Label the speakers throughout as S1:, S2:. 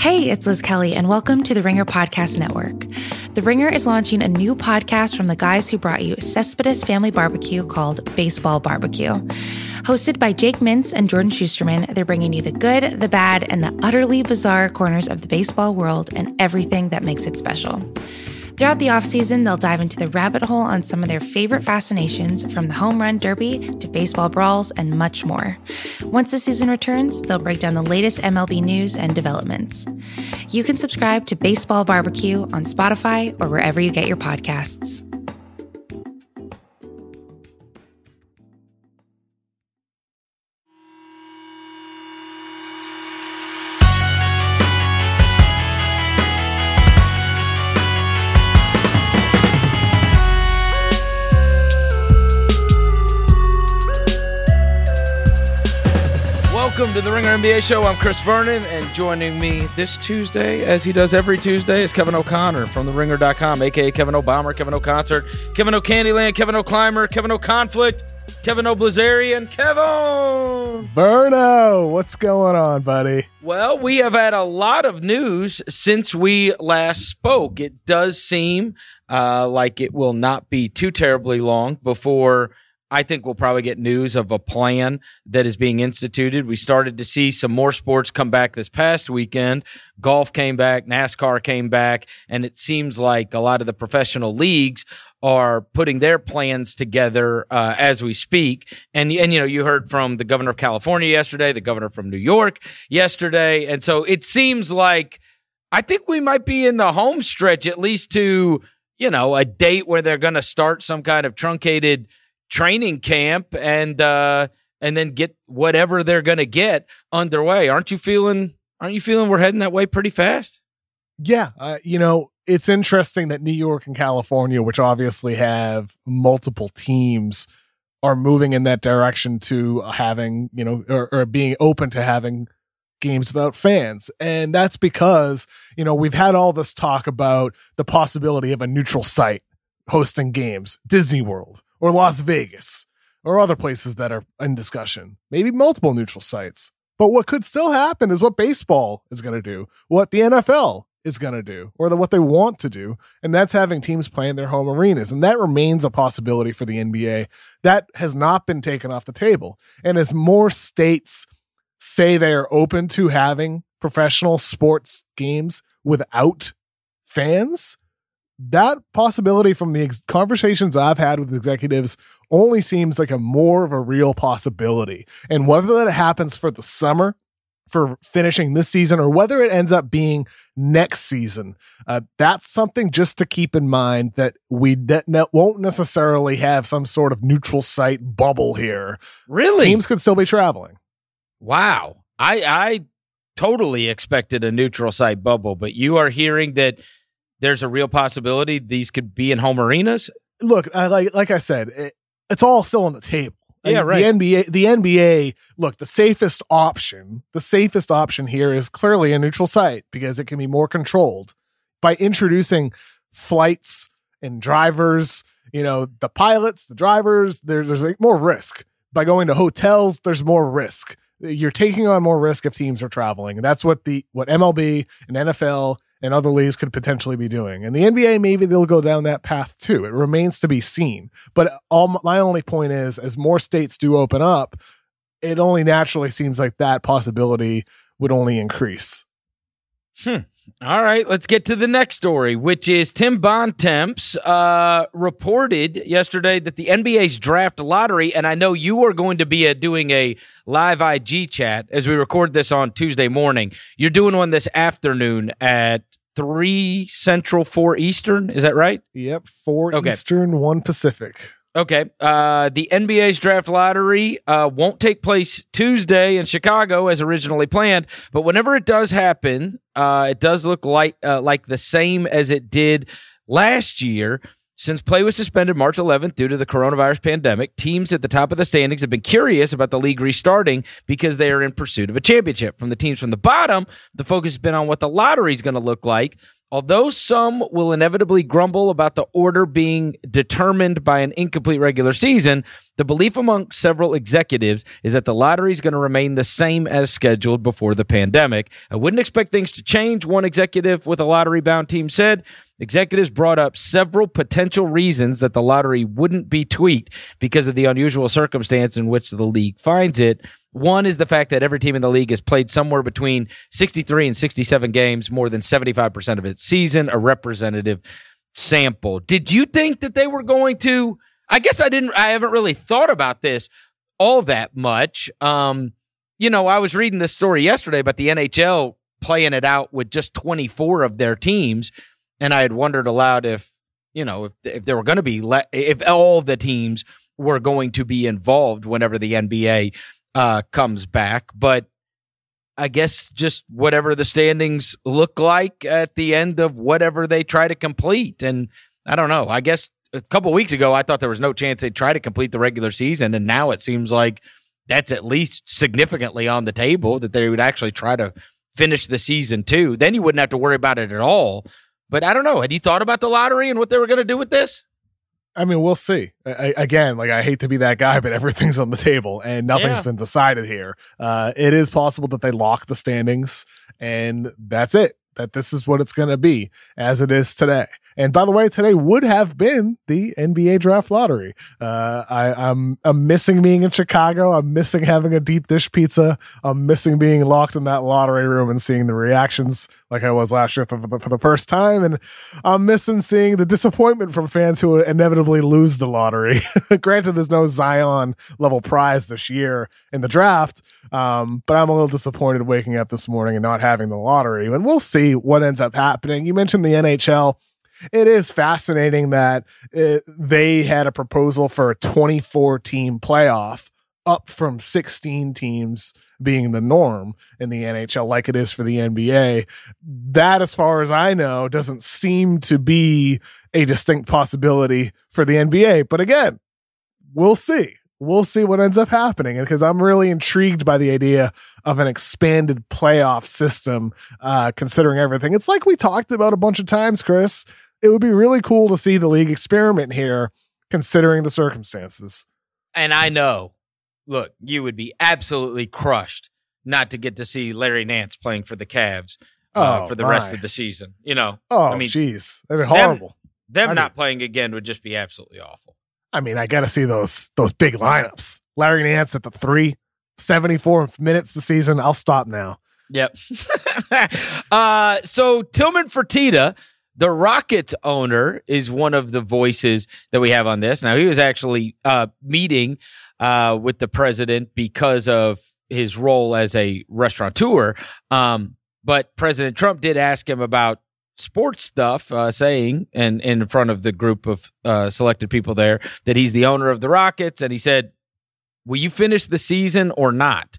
S1: Hey, it's Liz Kelly, and welcome to the Ringer Podcast Network. The Ringer is launching a new podcast from the guys who brought you Cespedes Family Barbecue called Baseball Barbecue. Hosted by Jake Mintz and Jordan Schusterman, they're bringing you the good, the bad, and the utterly bizarre corners of the baseball world and everything that makes it special. Throughout the offseason, they'll dive into the rabbit hole on some of their favorite fascinations from the home run derby to baseball brawls and much more. Once the season returns, they'll break down the latest MLB news and developments. You can subscribe to Baseball Barbecue on Spotify or wherever you get your podcasts.
S2: Ringer NBA Show. I'm Chris Vernon, and joining me this Tuesday, as he does every Tuesday, is Kevin O'Connor from the Ringer.com, aka Kevin O'Bomber, Kevin O'Concert, Kevin O'Candyland, Kevin O'Climber, Kevin O'Conflict, Kevin O'Blazarian, Kevin
S3: Verno. What's going on, buddy?
S2: Well, we have had a lot of news since we last spoke. It does seem uh, like it will not be too terribly long before I think we'll probably get news of a plan that is being instituted. We started to see some more sports come back this past weekend. Golf came back, NASCAR came back, and it seems like a lot of the professional leagues are putting their plans together uh, as we speak. And and you know, you heard from the governor of California yesterday, the governor from New York yesterday, and so it seems like I think we might be in the home stretch at least to you know a date where they're going to start some kind of truncated training camp and uh and then get whatever they're going to get underway. Aren't you feeling aren't you feeling we're heading that way pretty fast?
S3: Yeah, uh, you know, it's interesting that New York and California, which obviously have multiple teams, are moving in that direction to having, you know, or, or being open to having games without fans. And that's because, you know, we've had all this talk about the possibility of a neutral site hosting games, Disney World or Las Vegas or other places that are in discussion, maybe multiple neutral sites. But what could still happen is what baseball is going to do, what the NFL is going to do, or the, what they want to do, and that's having teams play in their home arenas. And that remains a possibility for the NBA. That has not been taken off the table. And as more states say they are open to having professional sports games without fans, that possibility from the ex- conversations I've had with executives only seems like a more of a real possibility. And whether that happens for the summer, for finishing this season, or whether it ends up being next season, uh, that's something just to keep in mind that we ne- ne- won't necessarily have some sort of neutral site bubble here.
S2: Really?
S3: Teams could still be traveling.
S2: Wow. I I totally expected a neutral site bubble, but you are hearing that there's a real possibility these could be in home arenas.
S3: Look, I, like like I said, it, it's all still on the table.
S2: Yeah,
S3: I-
S2: right.
S3: The NBA, the NBA. Look, the safest option, the safest option here is clearly a neutral site because it can be more controlled by introducing flights and drivers. You know, the pilots, the drivers. There's there's like more risk by going to hotels. There's more risk. You're taking on more risk if teams are traveling, and that's what the what MLB and NFL and other leagues could potentially be doing. And the NBA, maybe they'll go down that path too. It remains to be seen. But all my only point is, as more states do open up, it only naturally seems like that possibility would only increase.
S2: All right, let's get to the next story, which is Tim Bontemps uh, reported yesterday that the NBA's draft lottery, and I know you are going to be uh, doing a live IG chat as we record this on Tuesday morning. You're doing one this afternoon at three Central, four Eastern. Is that right?
S3: Yep, four
S2: Okay.
S3: Eastern, one Pacific.
S2: Okay. Uh, the NBA's draft lottery uh, won't take place Tuesday in Chicago as originally planned, but whenever it does happen, uh, it does look like uh, like the same as it did last year. Since play was suspended March 11th due to the coronavirus pandemic, teams at the top of the standings have been curious about the league restarting because they are in pursuit of a championship. From the teams from the bottom, the focus has been on what the lottery is going to look like. Although some will inevitably grumble about the order being determined by an incomplete regular season, The belief among several executives is that the lottery is going to remain the same as scheduled before the pandemic. I wouldn't expect things to change, one executive with a lottery bound team said. Executives brought up several potential reasons that the lottery wouldn't be tweaked because of the unusual circumstance in which the league finds it. One is the fact that every team in the league has played somewhere between 63 and 67 games, more than 75% of its season, a representative sample. Did you think that they were going to? I guess I didn't, I haven't really thought about this all that much. Um, you know, I was reading this story yesterday about the NHL playing it out with just 24 of their teams and I had wondered aloud if you know if if there were going to be le- if all the teams were going to be involved whenever the NBA uh, comes back, but I guess just whatever the standings look like at the end of whatever they try to complete, and I don't know. I guess a couple weeks ago I thought there was no chance they'd try to complete the regular season, and now it seems like that's at least significantly on the table that they would actually try to finish the season too. Then you wouldn't have to worry about it at all. But I don't know. Had you thought about the lottery and what they were going to do with this?
S3: I mean, we'll see. I, again, like I hate to be that guy, but everything's on the table and nothing's yeah. been decided here. Uh, it is possible that they lock the standings and that's it. That this is what it's going to be as it is today. And by the way, today would have been the NBA draft lottery. Uh, I, I'm, I'm missing being in Chicago. I'm missing having a deep dish pizza. I'm missing being locked in that lottery room and seeing the reactions like I was last year for the, for the first time. And I'm missing seeing the disappointment from fans who inevitably lose the lottery. Granted, there's no Zion level prize this year in the draft. Um, but I'm a little disappointed waking up this morning and not having the lottery. And we'll see what ends up happening. You mentioned the NHL it is fascinating that it, they had a proposal for a 24 team playoff up from 16 teams being the norm in the NHL like it is for the NBA. That, as far as I know, doesn't seem to be a distinct possibility for the NBA. But again, we'll see. We'll see what ends up happening because I'm really intrigued by the idea of an expanded playoff system, uh, considering everything. It's like we talked about a bunch of times, Chris it would be really cool to see the league experiment here, considering the circumstances.
S2: And I know, look, you would be absolutely crushed not to get to see Larry Nance playing for the Cavs uh, oh, for the my. rest of the season. You know,
S3: oh, I mean, jeez, that'd be horrible.
S2: Them, them not playing again would just be absolutely awful.
S3: I mean, I got to see those those big lineups. Larry Nance at the three, 74 minutes the season. I'll stop now.
S2: Yep. uh, so Tillman Fertitta the Rockets owner is one of the voices that we have on this. Now, he was actually uh, meeting uh, with the president because of his role as a restaurateur. Um, but President Trump did ask him about sports stuff, uh, saying, and, and in front of the group of uh, selected people there, that he's the owner of the Rockets. And he said, Will you finish the season or not?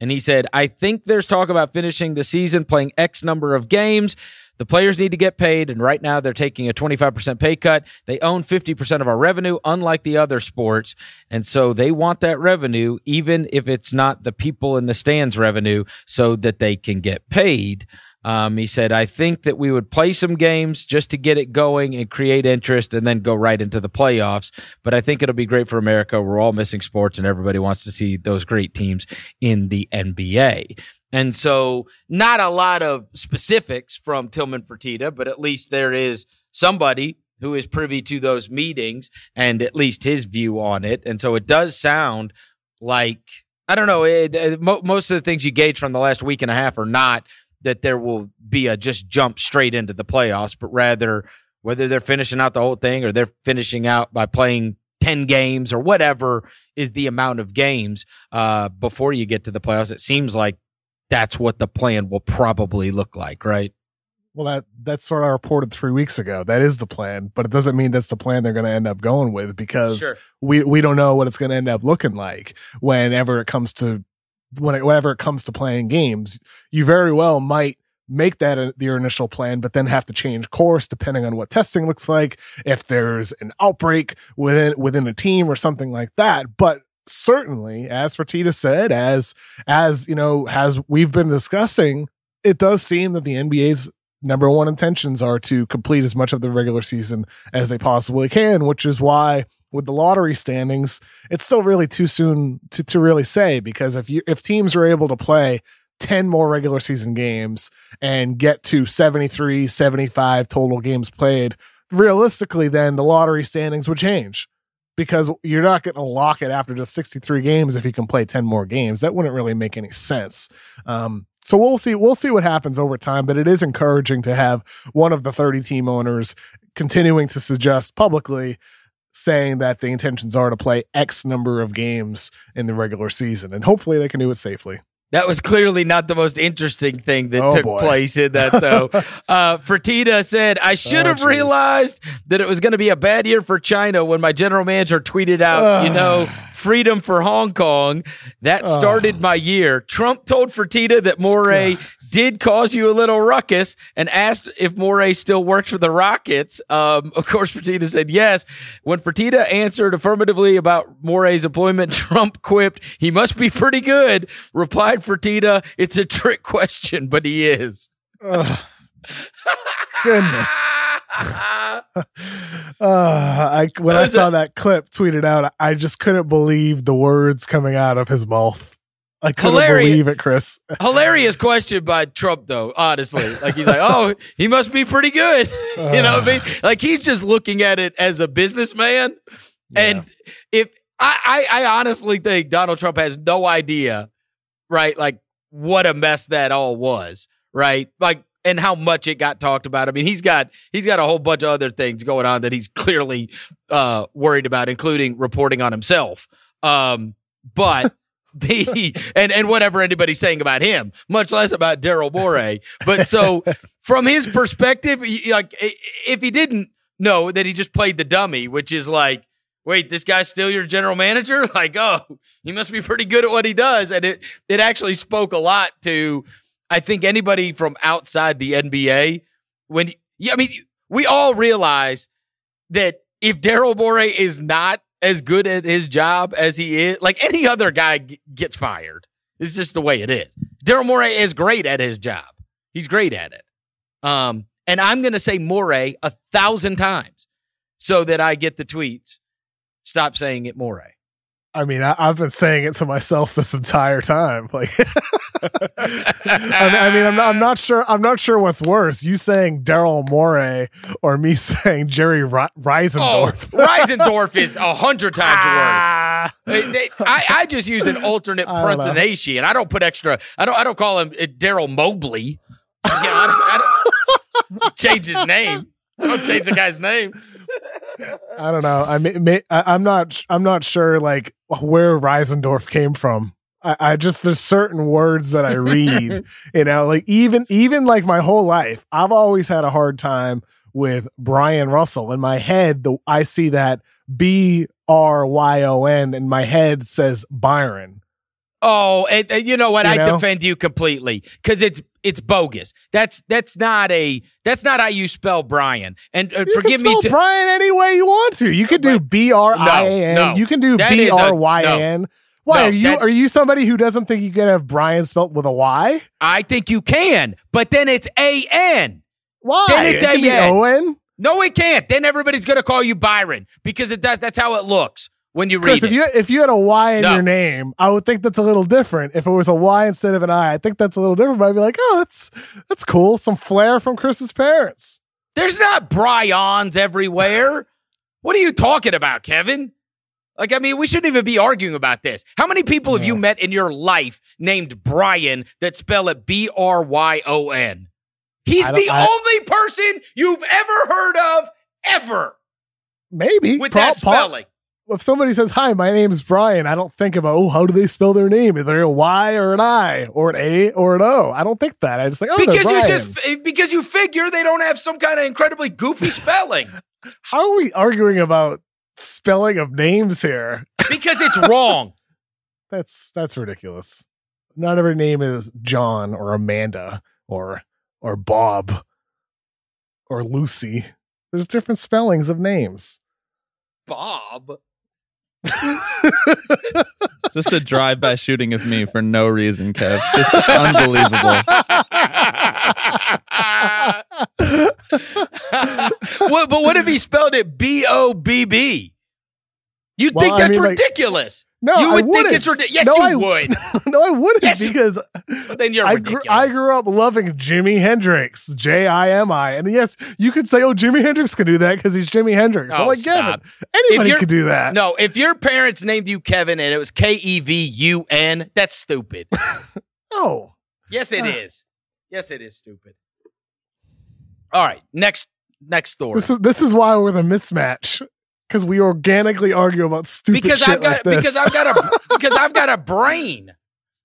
S2: And he said, I think there's talk about finishing the season playing X number of games. The players need to get paid, and right now they're taking a 25% pay cut. They own 50% of our revenue, unlike the other sports. And so they want that revenue, even if it's not the people in the stands revenue, so that they can get paid. Um, he said, I think that we would play some games just to get it going and create interest and then go right into the playoffs. But I think it'll be great for America. We're all missing sports and everybody wants to see those great teams in the NBA. And so, not a lot of specifics from Tillman Fertitta, but at least there is somebody who is privy to those meetings and at least his view on it. And so, it does sound like I don't know. It, it, mo- most of the things you gauge from the last week and a half are not that there will be a just jump straight into the playoffs, but rather whether they're finishing out the whole thing or they're finishing out by playing 10 games or whatever is the amount of games uh, before you get to the playoffs. It seems like that's what the plan will probably look like, right?
S3: Well, that that's what I reported three weeks ago. That is the plan, but it doesn't mean that's the plan they're going to end up going with because sure. we we don't know what it's going to end up looking like whenever it comes to when it, whenever it comes to playing games. You very well might make that a, your initial plan, but then have to change course depending on what testing looks like. If there's an outbreak within within a team or something like that, but certainly, as Fertitta said, as as you know, as we've been discussing, it does seem that the NBA's number one intentions are to complete as much of the regular season as they possibly can, which is why with the lottery standings, it's still really too soon to, to really say because if you if teams are able to play 10 more regular season games and get to 73, 75 total games played, realistically, then the lottery standings would change because you're not going to lock it after just 63 games if you can play 10 more games. That wouldn't really make any sense. Um, so we'll see. We'll see what happens over time, but it is encouraging to have one of the 30 team owners continuing to suggest publicly saying that the intentions are to play X number of games in the regular season, and hopefully they can do it safely.
S2: That was clearly not the most interesting thing that
S3: Oh,
S2: took
S3: boy.
S2: place in that, though. uh, Fertitta said, I should
S3: Oh,
S2: have
S3: jeez.
S2: realized that it was going to be a bad year for China when my general manager tweeted out, you know, freedom for Hong Kong. That started my year. Trump told Fertitta that Moray did cause you a little ruckus and asked if Moray still works for the Rockets. Um, of course, Fertitta said yes. When Fertitta answered affirmatively about Moray's employment, Trump quipped, he must be pretty good. Replied Fertitta, it's a trick question, but he is.
S3: Goodness. Uh, I when I saw that clip tweeted out, I just couldn't believe the words coming out of his mouth. I couldn't
S2: Hilarious.
S3: believe it, Chris.
S2: Hilarious question by Trump, though, honestly. Like, he's like, oh, he must be pretty good. you know what I mean? Like, he's just looking at it as a businessman. And if I, I, I honestly think Donald Trump has no idea, right? Like what a mess that all was, right? Like, and how much it got talked about. I mean, he's got he's got a whole bunch of other things going on that he's clearly uh, worried about, including reporting on himself. Um, but the and and whatever anybody's saying about him, much less about Daryl Morey. But so from his perspective, like if he didn't know that he just played the dummy, which is like, wait, this guy's still your general manager? Like, oh, he must be pretty good at what he does. And it it actually spoke a lot to I think anybody from outside the NBA when yeah, I mean, we all realize that if Daryl Morey is not as good at his job as he is, like any other guy g- gets fired. It's just the way it is. Daryl Morey is great at his job. He's great at it. Um, and I'm going to say Morey a thousand times so that I get the tweets. Stop saying it Morey.
S3: I mean, I, I've been saying it to myself this entire time. Like, I, I mean, I'm not, I'm not sure. I'm not sure what's worse: you saying Daryl Morey or me saying Jerry Ri-
S2: Oh,
S3: Reisendorf.
S2: Reisendorf is a hundred times worse.
S3: Ah.
S2: I, I just use an alternate
S3: I
S2: pronunciation. I don't put extra. I don't. I don't call him uh, Daryl Mobley. You know, I don't, I don't change his name. I don't change the guy's name.
S3: I don't know. I mean, may, I, I'm not. I'm not sure like where Reisendorf came from. I, I just there's certain words that I read. you know, like even even like my whole life, I've always had a hard time with Bryon Russell. In my head, the I see that B R Y O N, and my head says Byron.
S2: Oh, and, and you know what?
S3: You
S2: I
S3: know?
S2: defend you completely because it's it's bogus. That's that's not a that's not how you spell Brian. And uh,
S3: You
S2: forgive
S3: can
S2: me. To,
S3: Brian any way you want to. You could do B R I A N.
S2: No, no.
S3: You can do B
S2: a-
S3: R Y A N. Why
S2: No,
S3: are you
S2: that-
S3: are you somebody who doesn't think you can have Brian spelt with a Y?
S2: I think you can, but then it's A N.
S3: Why?
S2: Then it's
S3: it can. O N.
S2: No, it can't. Then everybody's gonna call you Byron because it, that, that's how it looks when you read
S3: Chris, if
S2: it.
S3: you if you had a Y in
S2: No.
S3: your name, I would think that's a little different. If it was a Y instead of an I, I think that's a little different. But I'd be like, oh, that's that's cool. Some flair from Chris's parents.
S2: There's not Bryons everywhere. what are you talking about, Kevin? Like, I mean, we shouldn't even be arguing about this. How many people have you met in your life named Brian that spell it B R Y O N? He's the
S3: I-
S2: only person you've ever heard of ever
S3: Maybe
S2: with
S3: Pro-
S2: that spelling.
S3: If somebody says, "Hi, my name's Brian," I don't think about, "Oh, how do they spell their name? Is there a Y or an I or an A or an O. I don't think that. I just like, "Oh,
S2: because you just eh, because you figure they don't have some kind of incredibly goofy spelling
S3: How are we arguing about spelling of names here?
S2: because it's wrong.
S3: That's that's ridiculous. Not every name is John or Amanda or or Bob or Lucy. There's different spellings of names.
S2: Bob.
S4: Just a drive-by shooting of me for no reason, Kev. Just unbelievable.
S2: what, but what if he spelled it B O B B? You
S3: Well,
S2: think
S3: I
S2: that's
S3: mean, like-
S2: ridiculous?
S3: No,
S2: you would think
S3: wouldn't.
S2: it's ridiculous. Yes,
S3: No,
S2: you
S3: I-
S2: would.
S3: no, I wouldn't
S2: Yes,
S3: because
S2: then you're
S3: I grew,
S2: ridiculous.
S3: I grew up loving Jimi Hendrix, J I M I, and yes, you could say, "Oh, Jimi Hendrix can do that because he's Jimi Hendrix."
S2: Oh,
S3: I'm like,
S2: stop.
S3: Kevin, anybody could do that.
S2: No, if your parents named you Kevin and it was K E V U N, that's stupid.
S3: Oh,
S2: Yes, it
S3: Uh.
S2: is. Yes, it is stupid. All right, next next story.
S3: this is this is why we're the mismatch because we organically argue about stupid
S2: because
S3: shit
S2: I've got
S3: like this.
S2: because I've got a because I've got a brain.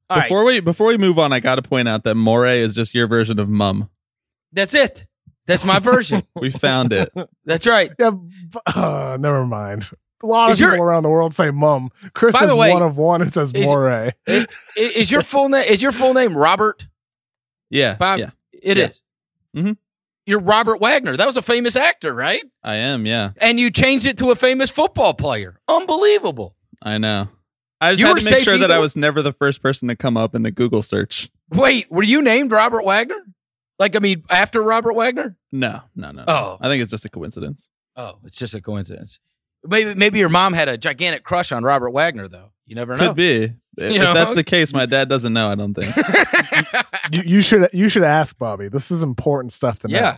S2: All right,
S4: before we before we move on, I got to point out that Moray is just your version of mum.
S2: that's it. That's my version.
S4: We found it.
S2: That's right.
S3: yeah, uh, never mind. A lot of
S2: Is your-
S3: people around the world say "mum." Chris is
S2: way,
S3: one of one who says
S2: is-
S3: "moray."
S2: I- Is your full name is your full name Robert?
S4: Yeah,
S2: Bob?
S4: yeah,
S2: It
S4: Yeah.
S2: is.
S4: Mhm.
S2: You're Robert Wagner. That was a famous actor, right?
S4: I am. Yeah,
S2: And you changed it to a famous football player. Unbelievable.
S4: I know. I just
S2: You
S4: had to make sure that I was never the first person to come up in the Google search.
S2: Wait, were you named Robert Wagner? Like, I mean, after Robert Wagner?
S4: No, no, no.
S2: Oh.
S4: I think it's just a coincidence.
S2: Oh, it's just a coincidence. Maybe maybe your mom had a gigantic crush on Robert Wagner, though. You never know.
S4: Could be. If
S2: know?
S4: that's the case, my dad doesn't know. I don't think.
S3: You, you should you should ask Bobby. This is important stuff to know.
S2: yeah,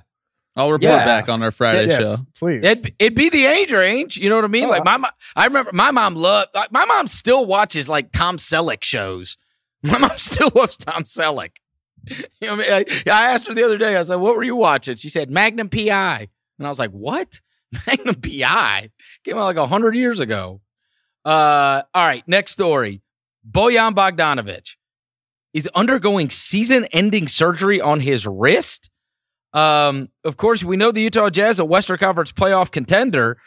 S4: I'll report
S2: Yeah.
S4: back on our Friday
S3: yes,
S4: show.
S3: please.
S2: it'd, it'd be the age range. You know what I mean?
S3: Oh,
S2: like my, mo- I remember my mom loved. Like, my mom still watches like Tom Selleck shows. My mom still loves Tom Selleck. You know, what I, mean? I, I asked her the other day. I said, "What were you watching?" She said, "Magnum PI," and I was like, "What? Magnum PI came out like a hundred years ago." Uh, all right, next story. Bojan Bogdanovic is undergoing season-ending surgery on his wrist. Um, of course, we know the Utah Jazz, a Western Conference playoff contender.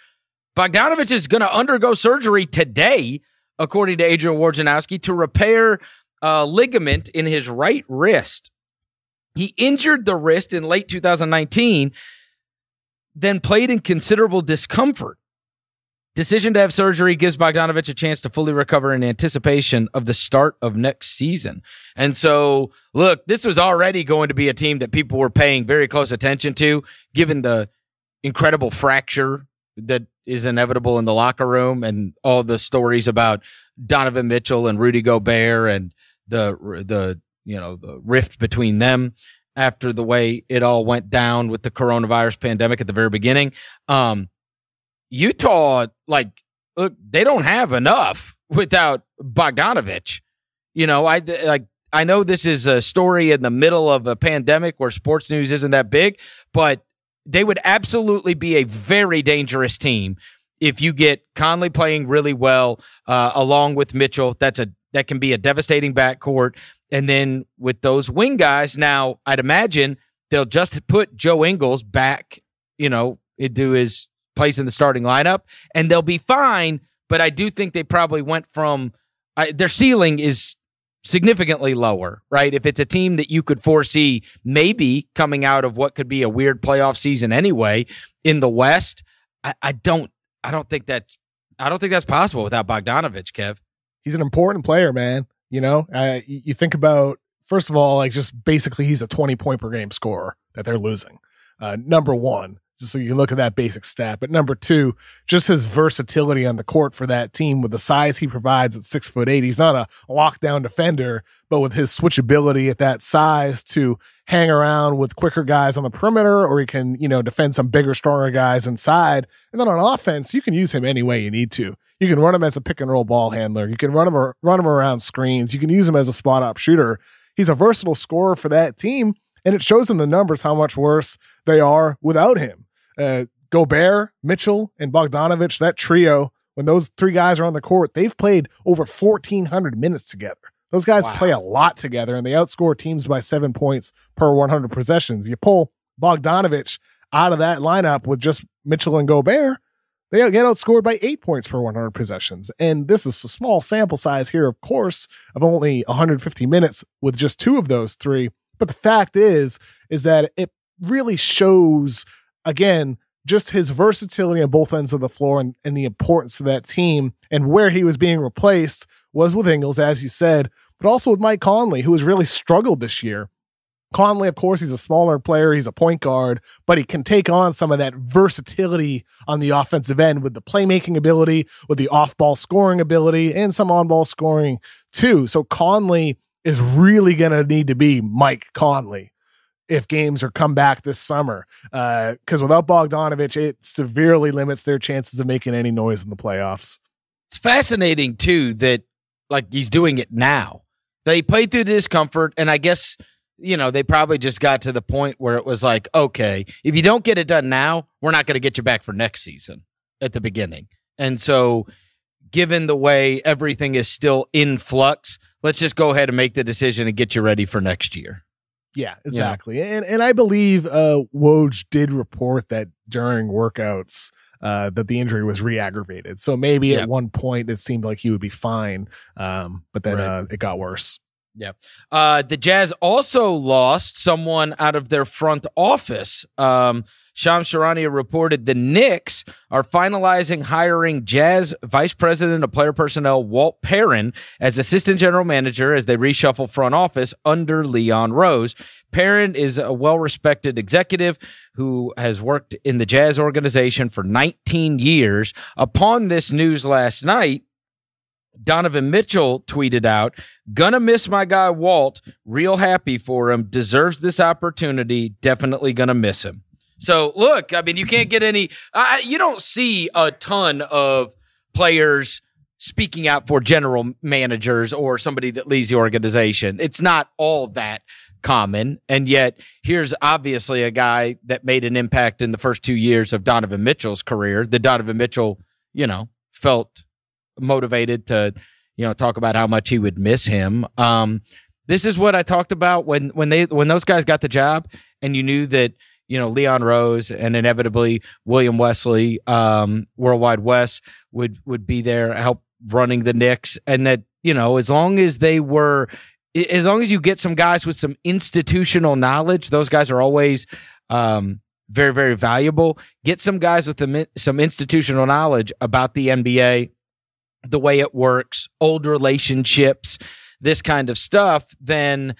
S2: Bogdanovic is going to undergo surgery today, according to Adrian Wojnarowski, to repair a ligament in his right wrist. He injured the wrist in late 2019, then played in considerable discomfort. Decision to have surgery gives Bogdanovic a chance to fully recover in anticipation of the start of next season. And so, look, this was already going to be a team that people were paying very close attention to, given the incredible fracture that is inevitable in the locker room and all the stories about Donovan Mitchell and Rudy Gobert and the the you know the rift between them after the way it all went down with the coronavirus pandemic at the very beginning. Um, Utah, like, look, they don't have enough without Bogdanovic. You know, I like. I know this is a story in the middle of a pandemic where sports news isn't that big, but they would absolutely be a very dangerous team if you get Conley playing really well uh, along with Mitchell. That's a that can be a devastating backcourt. And then with those wing guys, now I'd imagine they'll just put Joe Ingles back, you know, into his place in the starting lineup, and they'll be fine. But I do think they probably went from I, their ceiling is significantly lower, right? If it's a team that you could foresee maybe coming out of what could be a weird playoff season anyway in the West, I, I don't, I don't think that's, I don't think that's possible without Bogdanovic, Kev.
S3: he's an important player, man. You know, uh, you think about first of all, like just basically, he's a twenty point per game scorer that they're losing. Uh, number one, just so you can look at that basic stat. But number two, just his versatility on the court for that team with the size he provides at six foot eight. He's not a lockdown defender, but with his switchability at that size to hang around with quicker guys on the perimeter, or he can, you know, defend some bigger, stronger guys inside. And then on offense, you can use him any way you need to. You can run him as a pick and roll ball handler. You can run him run him around screens. You can use him as a spot up shooter. He's a versatile scorer for that team, and it shows in the numbers how much worse they are without him. Uh, Gobert, Mitchell, and Bogdanovic, that trio, when those three guys are on the court, they've played over 1,400 minutes together. Those guys
S2: Wow.
S3: play a lot together, and they outscore teams by seven points per 100 possessions. You pull Bogdanovic out of that lineup with just Mitchell and Gobert, they get outscored by eight points per 100 possessions. And this is a small sample size here, of course, of only 150 minutes with just two of those three. But the fact is, is that it really shows, again, just his versatility on both ends of the floor and, and the importance of that team and where he was being replaced was with Ingles, as you said, but also with Mike Conley, who has really struggled this year. Conley, of course, he's a smaller player. He's a point guard, but he can take on some of that versatility on the offensive end with the playmaking ability, with the off ball scoring ability, and some on ball scoring too. So Conley is really going to need to be Mike Conley if games are come back this summer. Because uh, without Bogdanovic, it severely limits their chances of making any noise in the playoffs.
S2: It's fascinating too that like he's doing it now. They played through the discomfort, and I guess you know they probably just got to the point where it was like, okay, if you don't get it done now, we're not going to get you back for next season at the beginning. And so, given the way everything is still in flux, let's just go ahead and make the decision and get you ready for next year.
S3: Yeah, exactly. Yeah. And and I believe uh Woj did report that during workouts uh, that the injury was re-aggravated. So maybe yep. at one point it seemed like he would be fine, um, but then right. uh, it got worse.
S2: Yeah. Uh, the Jazz also lost someone out of their front office. Um, Shams Charania reported the Knicks are finalizing hiring Jazz Vice President of Player Personnel Walt Perrin as assistant general manager as they reshuffle front office under Leon Rose. Perrin is a well respected executive who has worked in the Jazz organization for 19 years. Upon this news last night, Donovan Mitchell tweeted out, Gonna miss my guy Walt. Real happy for him. Deserves this opportunity. Definitely gonna miss him. So look, I mean, you can't get any. You don't see a ton of players speaking out for general managers or somebody that leads the organization. It's not all that common, and yet here's obviously a guy that made an impact in the first two years of Donovan Mitchell's career. The Donovan Mitchell, you know, felt motivated to, you know, talk about how much he would miss him. Um, this is what I talked about when when they when those guys got the job, and you knew that you know, Leon Rose and inevitably William Wesley, um, Worldwide Wes would, would be there, help running the Knicks. And that, you know, as long as they were, as long as you get some guys with some institutional knowledge, those guys are always, um, very, very valuable. Get some guys with some institutional knowledge about the NBA, the way it works, old relationships, this kind of stuff, then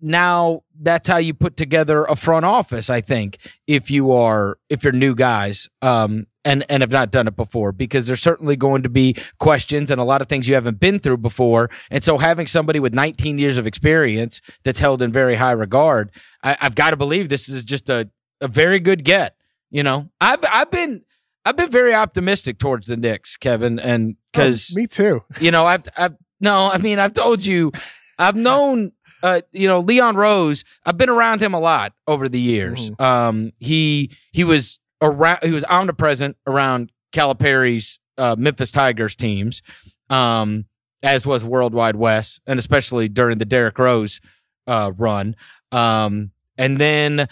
S2: now that's how you put together a front office i think if you are if you're new guys um and and have not done it before because there's certainly going to be questions and a lot of things you haven't been through before. And so having somebody with 19 years of experience that's held in very high regard I, have got to believe this is just a, a very good get you know? I've i've been i've been very optimistic towards the Knicks kevin and because
S3: oh, me too.
S2: you know i've i've no i mean i've told you i've known uh, you know, Leon Rose, I've been around him a lot over the years. Mm-hmm. Um, he he was around, he was omnipresent around Calipari's uh, Memphis Tigers teams, um, as was Worldwide Wes, and especially during the Derrick Rose uh, run. Um, and then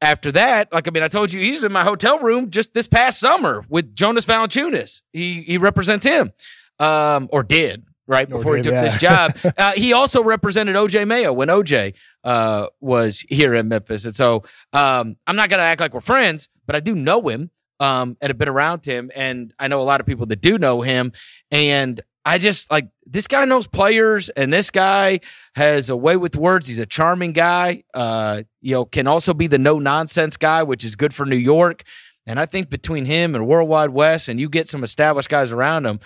S2: after that, like I mean, I told you he was in my hotel room just this past summer with Jonas Valanciunas. He he represents him, um, or did right before he took this job. Uh, he also represented OJ Mayo when OJ uh, was here in Memphis, and so um, I'm not going to act like we're friends, but I do know him um, and have been around him, and I know a lot of people that do know him, and I just like this guy knows players, and this guy has a way with words. He's a charming guy. Uh, you know, can also be the no nonsense guy, which is good for New York. And I think between him and Worldwide Wes, and you get some established guys around him,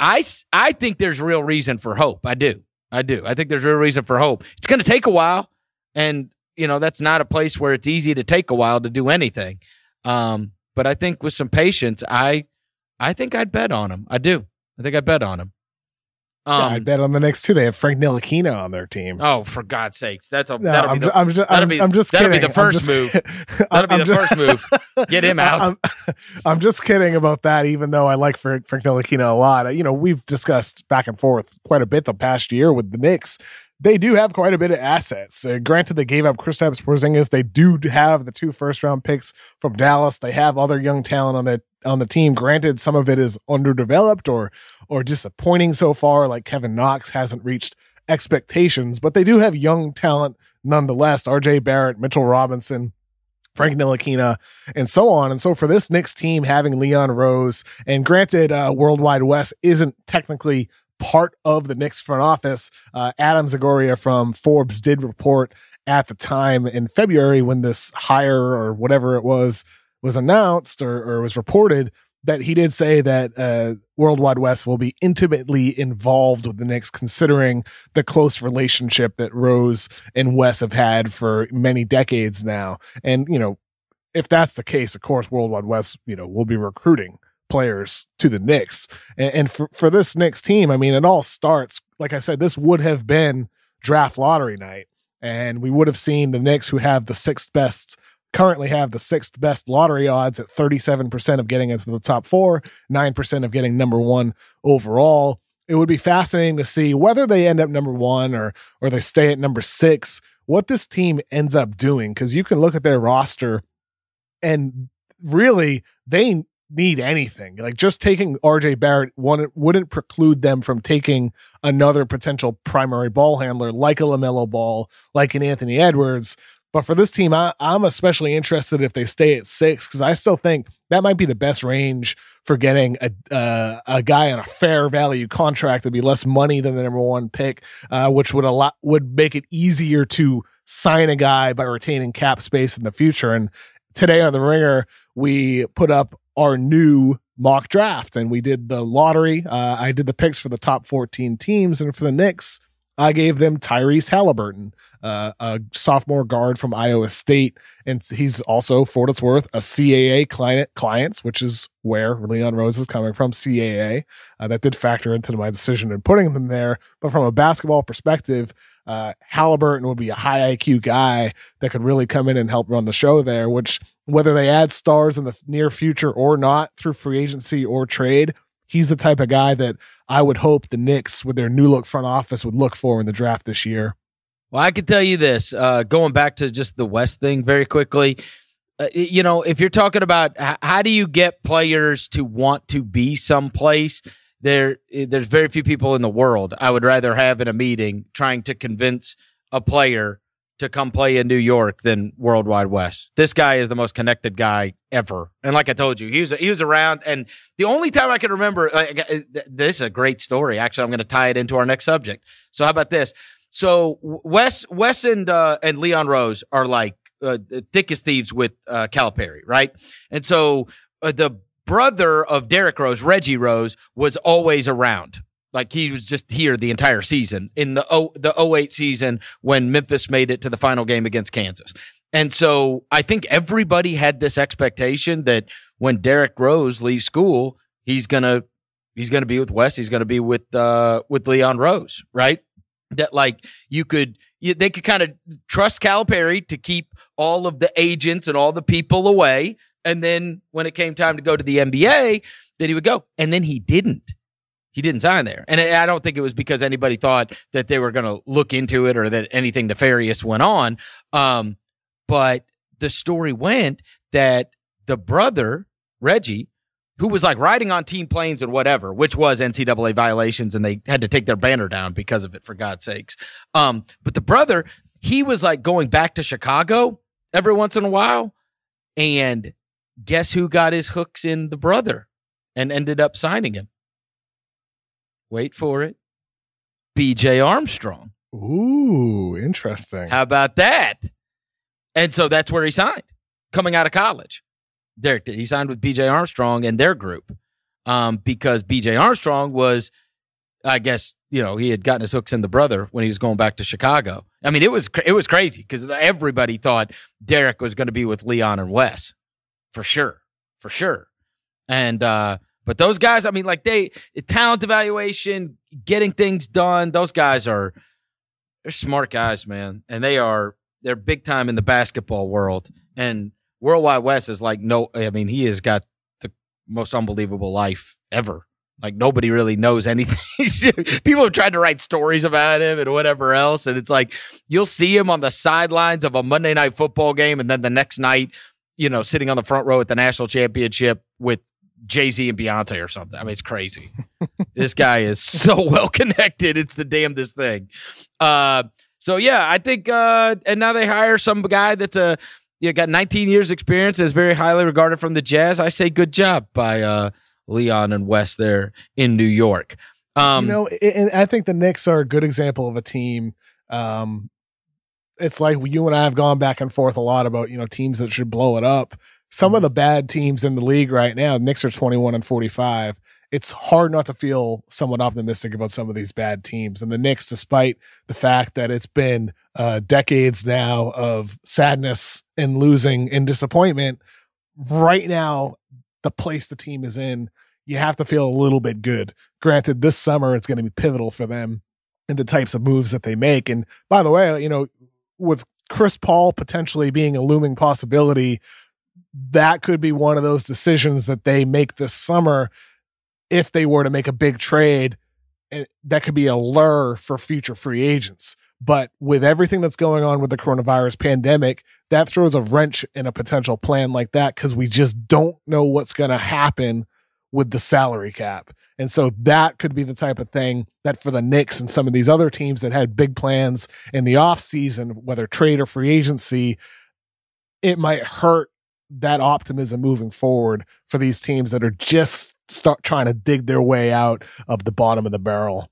S2: I, I think there's real reason for hope. I do. I do. I think there's real reason for hope. It's going to take a while. And, you know, that's not a place where it's easy to take a while to do anything. Um, but I think with some patience, I, I think I'd bet on him. I do. I think I bet on him.
S3: Um, yeah, I bet on the next two. They have Frank Ntilikina on their team.
S2: Oh, for God's sakes! That's a
S3: no,
S2: that'll
S3: I'm,
S2: be the,
S3: I'm just, that'll be, I'm just
S2: that'll
S3: kidding.
S2: be the first move. That'll be I'm the just, first move. Get him out.
S3: I'm, I'm, just kidding about that. Even though I like Frank, Frank Ntilikina a lot, you know, we've discussed back and forth quite a bit the past year with the Knicks they do have quite a bit of assets. Uh, granted, they gave up Kristaps Porzingis. They do have the two first round picks from Dallas. They have other young talent on the on the team. Granted, some of it is underdeveloped or or disappointing so far. Like Kevin Knox hasn't reached expectations, but they do have young talent nonetheless. R.J. Barrett, Mitchell Robinson. Frank Ntilikina, and so on. And so for this Knicks team having Leon Rose, and granted, uh, Worldwide Wes isn't technically part of the Knicks front office. Uh, Adam Zagoria from Forbes did report at the time in February when this hire or whatever it was was announced or, or was reported that he did say that uh, World Wide Wes will be intimately involved with the Knicks, considering the close relationship that Rose and Wes have had for many decades now. And you know, if that's the case, of course, World Wide Wes, you know, will be recruiting players to the Knicks. And, and for for this Knicks team, I mean, it all starts. Like I said, this would have been draft lottery night, and we would have seen the Knicks, who have the sixth best currently have the sixth best lottery odds at 37% of getting into the top four, 9% of getting number one overall. It would be fascinating to see whether they end up number one or or they stay at number six, what this team ends up doing. Cause you can look at their roster and really they need anything. Like just taking RJ Barrett one wouldn't preclude them from taking another potential primary ball handler like a LaMelo Ball, like an Anthony Edwards. But for this team, I, am especially interested if they stay at six because I still think that might be the best range for getting a uh, a guy on a fair value contract to be less money than the number one pick, uh, which would allow would make it easier to sign a guy by retaining cap space in the future. And today on the Ringer, we put up our new mock draft and we did the lottery. Uh, I did the picks for the top 14 teams, and for the Knicks, I gave them Tyrese Halliburton uh, a sophomore guard from Iowa State, and he's also, for what it's worth, a CAA client clients, which is where Leon Rose is coming from. CAA uh, that did factor into my decision in putting them there, but from a basketball perspective, uh, Halliburton would be a high IQ guy that could really come in and help run the show there. Which whether they add stars in the near future or not through free agency or trade, he's the type of guy that I would hope the Knicks, with their new look front office, would look for in the draft this year.
S2: Well, I can tell you this, uh, going back to just the Wes thing very quickly. Uh, you know, if you're talking about how do you get players to want to be someplace, there there's very few people in the world I would rather have in a meeting trying to convince a player to come play in New York than Worldwide Wes. This guy is the most connected guy ever. And like I told you, he was he was around. And the only time I can remember, uh, this is a great story. Actually, I'm going to tie it into our next subject. So how about this? So Wes, Wes and uh, and Leon Rose are like uh, thick as thieves with uh, Calipari, right? And so uh, the brother of Derrick Rose, Reggie Rose, was always around. Like he was just here the entire season in the o, the 08 season when Memphis made it to the final game against Kansas. And so I think everybody had this expectation that when Derrick Rose leaves school, he's gonna he's gonna be with Wes, he's gonna be with uh with Leon Rose, right? that like you could you, they could kind of trust Calipari to keep all of the agents and all the people away and then when it came time to go to the NBA that he would go. And then he didn't. He didn't sign there. And I don't think it was because anybody thought that they were going to look into it or that anything nefarious went on. Um but the story went that the brother Reggie who was like riding on team planes and whatever, which was NCAA violations, and they had to take their banner down because of it, for God's sakes. Um, but the brother, he was like going back to Chicago every once in a while, and guess who got his hooks in the brother and ended up signing him? Wait for it. BJ Armstrong.
S3: Ooh, interesting.
S2: How about that? And so that's where he signed coming out of college. Derrick. He signed with BJ Armstrong and their group um, because BJ Armstrong was, I guess, you know, he had gotten his hooks in the brother when he was going back to Chicago. I mean, it was it was crazy because everybody thought Derrick was going to be with Leon and Wes for sure, for sure. And uh, but those guys, I mean, like they talent evaluation, getting things done. Those guys are they're smart guys, man, and they are they're big time in the basketball world. And Worldwide Wes is like no. I mean, he has got the most unbelievable life ever. Like nobody really knows anything. People have tried to write stories about him and whatever else, and it's like you'll see him on the sidelines of a Monday night football game, and then the next night, you know, sitting on the front row at the national championship with Jay Z and Beyonce or something. I mean, it's crazy. this guy is so well connected. It's the damnedest thing. Uh, so yeah, I think, uh, and now they hire some guy that's a you got 19 years experience is very highly regarded from the Jazz. I say good job by uh, Leon and Wes there in New York.
S3: Um, you know, and I think the Knicks are a good example of a team. Um, it's like you and I have gone back and forth a lot about, you know, teams that should blow it up. Some of the bad teams in the league right now, Knicks are 21 and 45. It's hard not to feel somewhat optimistic about some of these bad teams. And the Knicks, despite the fact that it's been uh, decades now of sadness and losing and disappointment, right now, the place the team is in, you have to feel a little bit good. Granted, this summer it's going to be pivotal for them and the types of moves that they make. And by the way, you know, with Chris Paul potentially being a looming possibility, that could be one of those decisions that they make this summer if they were to make a big trade. And that could be a lure for future free agents. But with everything that's going on with the coronavirus pandemic, that throws a wrench in a potential plan like that because we just don't know what's going to happen with the salary cap. And so that could be the type of thing that for the Knicks and some of these other teams that had big plans in the offseason, whether trade or free agency, it might hurt that optimism moving forward for these teams that are just start trying to dig their way out of the bottom of the barrel.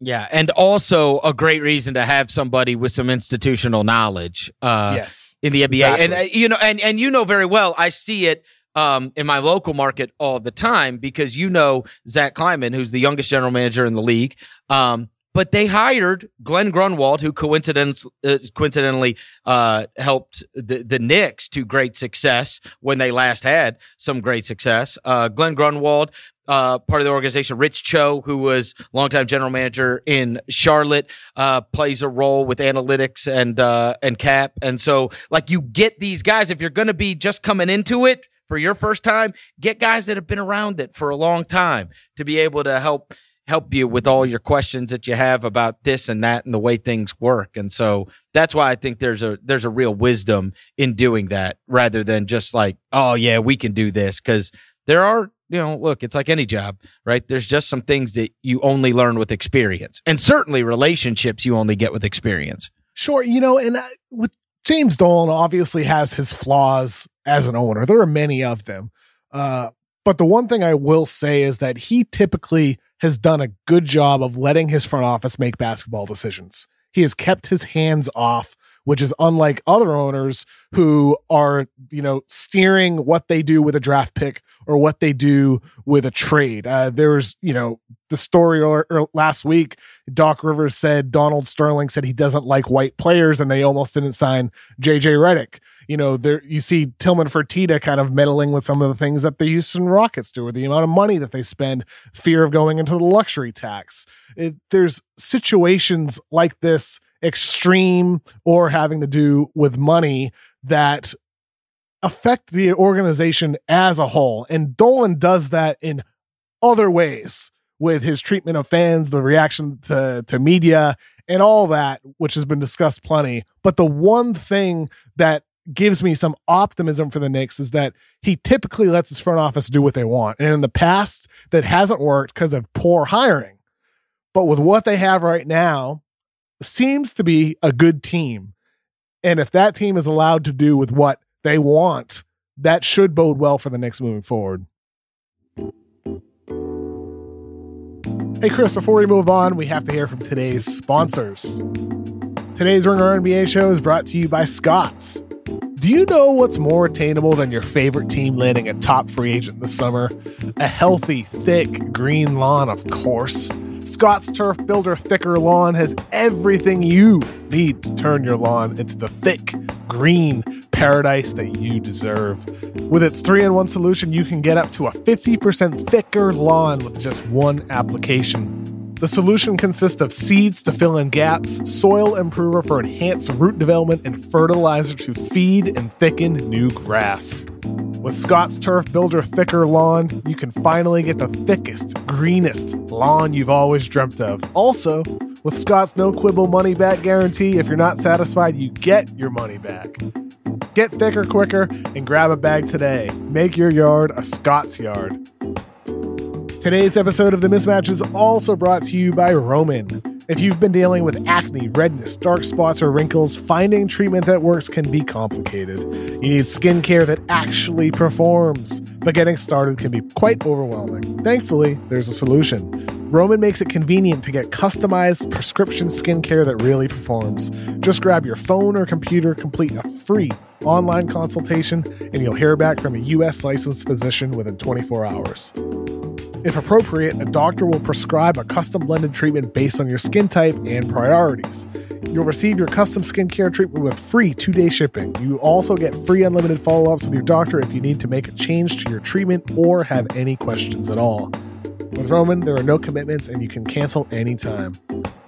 S2: Yeah, and also a great reason to have somebody with some institutional knowledge. Uh,
S3: yes,
S2: in the NBA, exactly. and uh, you know, and and you know very well. I see it um, in my local market all the time because you know Zach Kleiman, who's the youngest general manager in the league. Um, but they hired Glenn Grunwald, who coincidentally, uh, coincidentally uh, helped the, the Knicks to great success when they last had some great success. Uh, Glenn Grunwald, uh, part of the organization, Rich Cho, who was longtime general manager in Charlotte, uh, plays a role with analytics and uh, and cap. And so, like, you get these guys if you're going to be just coming into it for your first time, get guys that have been around it for a long time to be able to help help you with all your questions that you have about this and that and the way things work. And so that's why I think there's a there's a real wisdom in doing that rather than just like, oh yeah, we can do this cuz there are you know, look, it's like any job, right? There's just some things that you only learn with experience. And certainly relationships you only get with experience.
S3: Sure, you know, and uh, with James Dolan obviously has his flaws as an owner. There are many of them. Uh, but the one thing I will say is that he typically has done a good job of letting his front office make basketball decisions. He has kept his hands off, which is unlike other owners who are, you know, steering what they do with a draft pick or what they do with a trade. Uh, there's, you know, the story or, or last week, Doc Rivers said Donald Sterling said he doesn't like white players and they almost didn't sign JJ Redick you know, there you see Tillman Fertitta kind of meddling with some of the things that the Houston Rockets do, or the amount of money that they spend, fear of going into the luxury tax. It, there's situations like this, extreme or having to do with money that affect the organization as a whole. And Dolan does that in other ways with his treatment of fans, the reaction to, to media, and all that, which has been discussed plenty. But the one thing that gives me some optimism for the Knicks is that he typically lets his front office do what they want. And in the past, that hasn't worked because of poor hiring. But with what they have right now, seems to be a good team. And if that team is allowed to do with what they want, that should bode well for the Knicks moving forward. Hey, Chris, before we move on, we have to hear from today's sponsors. Today's Ringer NBA show is brought to you by Scott's. Do you know what's more attainable than your favorite team landing a top free agent this summer? A healthy, thick, green lawn, of course. Scott's Turf Builder Thicker Lawn has everything you need to turn your lawn into the thick, green paradise that you deserve. With its three in one solution, you can get up to a 50% thicker lawn with just one application. The solution consists of seeds to fill in gaps, soil improver for enhanced root development, and fertilizer to feed and thicken new grass. With Scott's Turf Builder Thicker Lawn, you can finally get the thickest, greenest lawn you've always dreamt of. Also, with Scott's no quibble money back guarantee, if you're not satisfied, you get your money back. Get thicker quicker and grab a bag today. Make your yard a Scott's yard. Today's episode of The Mismatch is also brought to you by Roman. If you've been dealing with acne, redness, dark spots, or wrinkles, finding treatment that works can be complicated. You need skincare that actually performs, but getting started can be quite overwhelming. Thankfully, there's a solution. Roman makes it convenient to get customized prescription skincare that really performs. Just grab your phone or computer, complete a free online consultation, and you'll hear back from a U.S. licensed physician within 24 hours. If appropriate, a doctor will prescribe a custom blended treatment based on your skin type and priorities. You'll receive your custom skincare treatment with free two day shipping. You also get free unlimited follow ups with your doctor if you need to make a change to your treatment or have any questions at all. With Roman, there are no commitments and you can cancel anytime.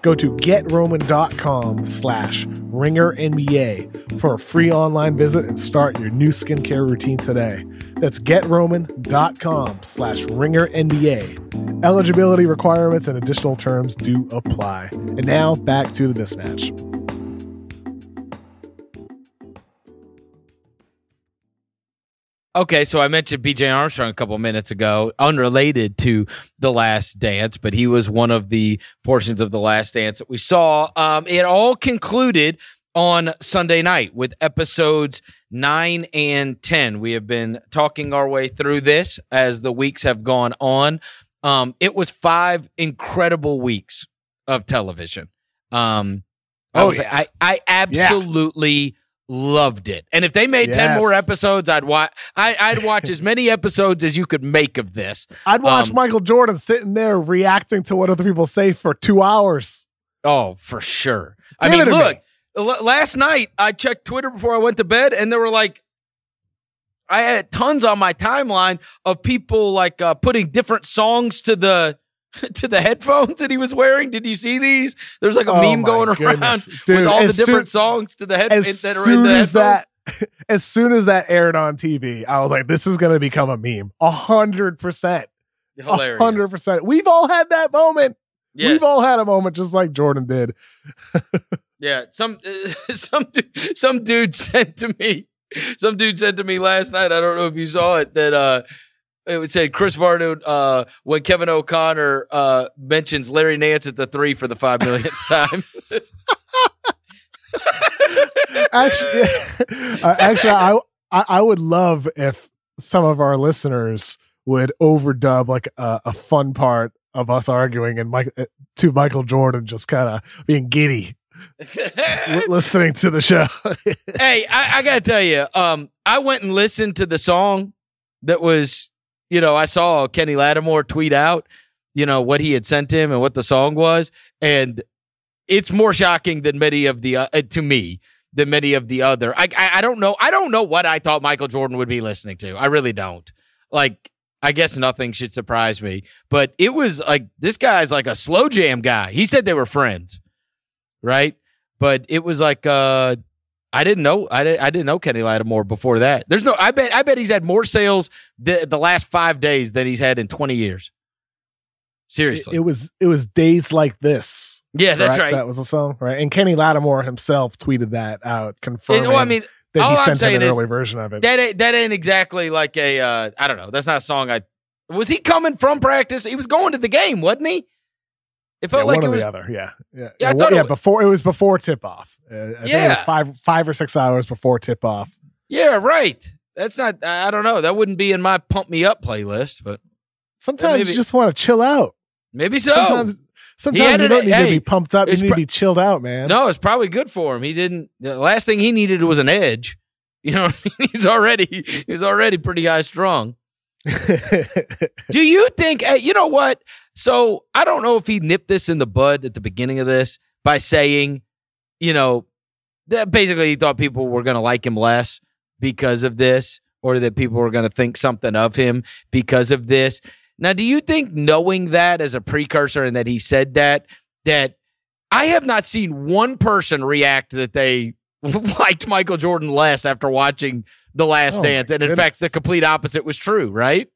S3: Go to getroman.com slash ringer NBA for a free online visit and start your new skincare routine today. That's getroman.com slash ringer NBA. Eligibility requirements and additional terms do apply. And now back to the mismatch.
S2: Okay, so I mentioned BJ Armstrong a couple minutes ago, unrelated to The Last Dance, but he was one of the portions of The Last Dance that we saw. Um, it all concluded on Sunday night with episodes nine and 10. We have been talking our way through this as the weeks have gone on. Um, it was five incredible weeks of television. Um, I
S3: Oh,
S2: was-
S3: yeah.
S2: I, I absolutely loved it. And if they made 10 more episodes, I'd watch I, I'd watch as many episodes as you could make of this.
S3: I'd watch
S2: Um,
S3: Michael Jordan sitting there reacting to what other people say for two hours.
S2: Oh, for sure. I mean,
S3: me.
S2: look, l- last night I checked Twitter before I went to bed, and there were like, I had tons on my timeline of people like uh, putting different songs to the to the headphones that he was wearing. Did you see these? There's like a
S3: Oh
S2: meme going
S3: goodness.
S2: around
S3: Dude,
S2: with all the different
S3: soon-
S2: songs to the head
S3: As
S2: that are in
S3: soon
S2: the
S3: as
S2: headphones.
S3: that, as soon as that aired on TV, I was like, "This is going to become a meme." A hundred percent,
S2: Hilarious.
S3: hundred percent. We've all had that moment.
S2: Yes.
S3: We've all had a moment just like Jordan did.
S2: Yeah, some some dude, some dude sent to me. Some dude sent to me last night. I don't know if you saw it. That uh, it would say Chris Vernon uh, when Kevin O'Connor uh mentions Larry Nance at the three for the five millionth time.
S3: Actually, uh, actually, I, I I would love if some of our listeners would overdub like a, a fun part of us arguing and Mike uh, to Michael Jordan just kind of being giddy listening to the show.
S2: hey, I, I gotta tell you, um, I went and listened to the song that was, you know, I saw Kenny Lattimore tweet out, you know, what he had sent him and what the song was, and it's more shocking than many of the uh, uh, to me than many of the other. I, I I don't know. I don't know what I thought Michael Jordan would be listening to. I really don't. Like, I guess nothing should surprise me, but it was like this guy's like a slow jam guy. He said they were friends, right? But it was like uh I didn't know I didn't, I didn't know Kenny Lattimore before that. There's no I bet I bet he's had more sales the the last 5 days than he's had in 20 years. Seriously.
S3: it was it was days like this.
S2: yeah, that's
S3: correct?
S2: right.
S3: That was the song, right? And Kenny Lattimore himself tweeted that out, confirming
S2: It- well, I mean,
S3: that
S2: all
S3: he
S2: I'm
S3: sent him
S2: saying
S3: an
S2: is
S3: early version of it.
S2: that ain't, that ain't exactly like a uh I don't know. That's not a song I Was he coming from practice? He was going to the game, wasn't he? It
S3: Yeah,
S2: felt like
S3: one
S2: it
S3: or
S2: was
S3: the other. Yeah, yeah,
S2: Yeah, I
S3: wha-
S2: thought it
S3: yeah.
S2: was-
S3: before it was before tip off. Uh, I think it
S2: Yeah.
S3: was five five or six hours before tip off.
S2: Yeah, right. That's not I don't know. That wouldn't be in my pump me up playlist, but
S3: Sometimes
S2: maybe-
S3: you just want to chill out.
S2: maybe so.
S3: Sometimes, sometimes you don't need
S2: hey,
S3: to be pumped up. You need
S2: pro-
S3: to be chilled out, man.
S2: No, it's probably good for him. He didn't. The last thing he needed was an edge. You know, what I mean? he's already he's already pretty high strung. Do you think? eh, You know what? So I don't know if he nipped this in the bud at the beginning of this by saying, you know, that basically he thought people were going to like him less because of this, or that people were going to think something of him because of this. Now, do you think knowing that as a precursor and that he said that, that I have not seen one person react that they liked Michael Jordan less after watching The Last
S3: Oh,
S2: Dance. And in fact, the complete opposite was true, right?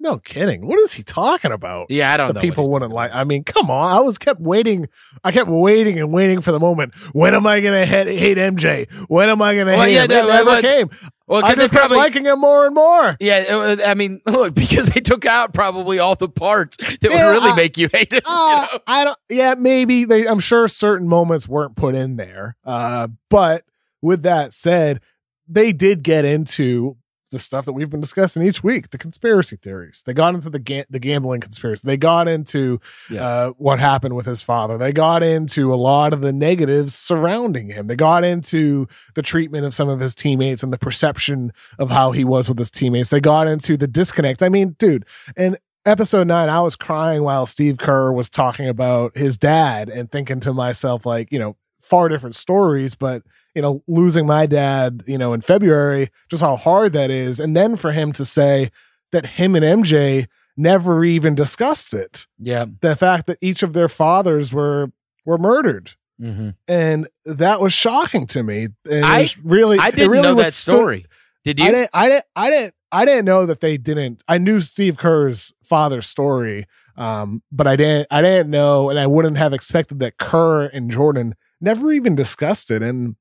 S3: No kidding. What is he talking about?
S2: Yeah, I don't
S3: the people wouldn't like. I mean, come on. I was kept waiting. I kept waiting and waiting for the moment. When am I gonna hate, hate MJ? When am I gonna
S2: Well,
S3: hate
S2: yeah,
S3: him?
S2: no,
S3: it never
S2: but-
S3: came.
S2: Well,
S3: I just kept
S2: probably
S3: liking him more and more.
S2: Yeah, I mean, look, because they took out probably all the parts that
S3: Yeah,
S2: would really
S3: I-
S2: make you hate it.
S3: Uh,
S2: you know?
S3: I don't. Yeah, maybe they. I'm sure certain moments weren't put in there. Uh, but with that said, they did get into the stuff that we've been discussing each week, the conspiracy theories. They got into the ga- the gambling conspiracy. They got into
S2: Yeah.
S3: uh, what happened with his father. They got into a lot of the negatives surrounding him. They got into the treatment of some of his teammates and the perception of how he was with his teammates. They got into the disconnect. I mean, dude, in episode nine, I was crying while Steve Kerr was talking about his dad and thinking to myself, like, you know, far different stories, but you know, losing my dad, you know, in February, just how hard that is. And then for him to say that him and MJ never even discussed it.
S2: Yeah.
S3: The fact that each of their fathers were were murdered.
S2: Mm-hmm.
S3: And that was shocking to me. And
S2: I-
S3: it was really
S2: I
S3: it
S2: didn't
S3: really
S2: know
S3: was
S2: that
S3: stu-
S2: story. Did you?
S3: I didn't I didn't I didn't I didn't know that they didn't I knew Steve Kerr's father's story. Um, but I didn't I didn't know and I wouldn't have expected that Kerr and Jordan never even discussed it. And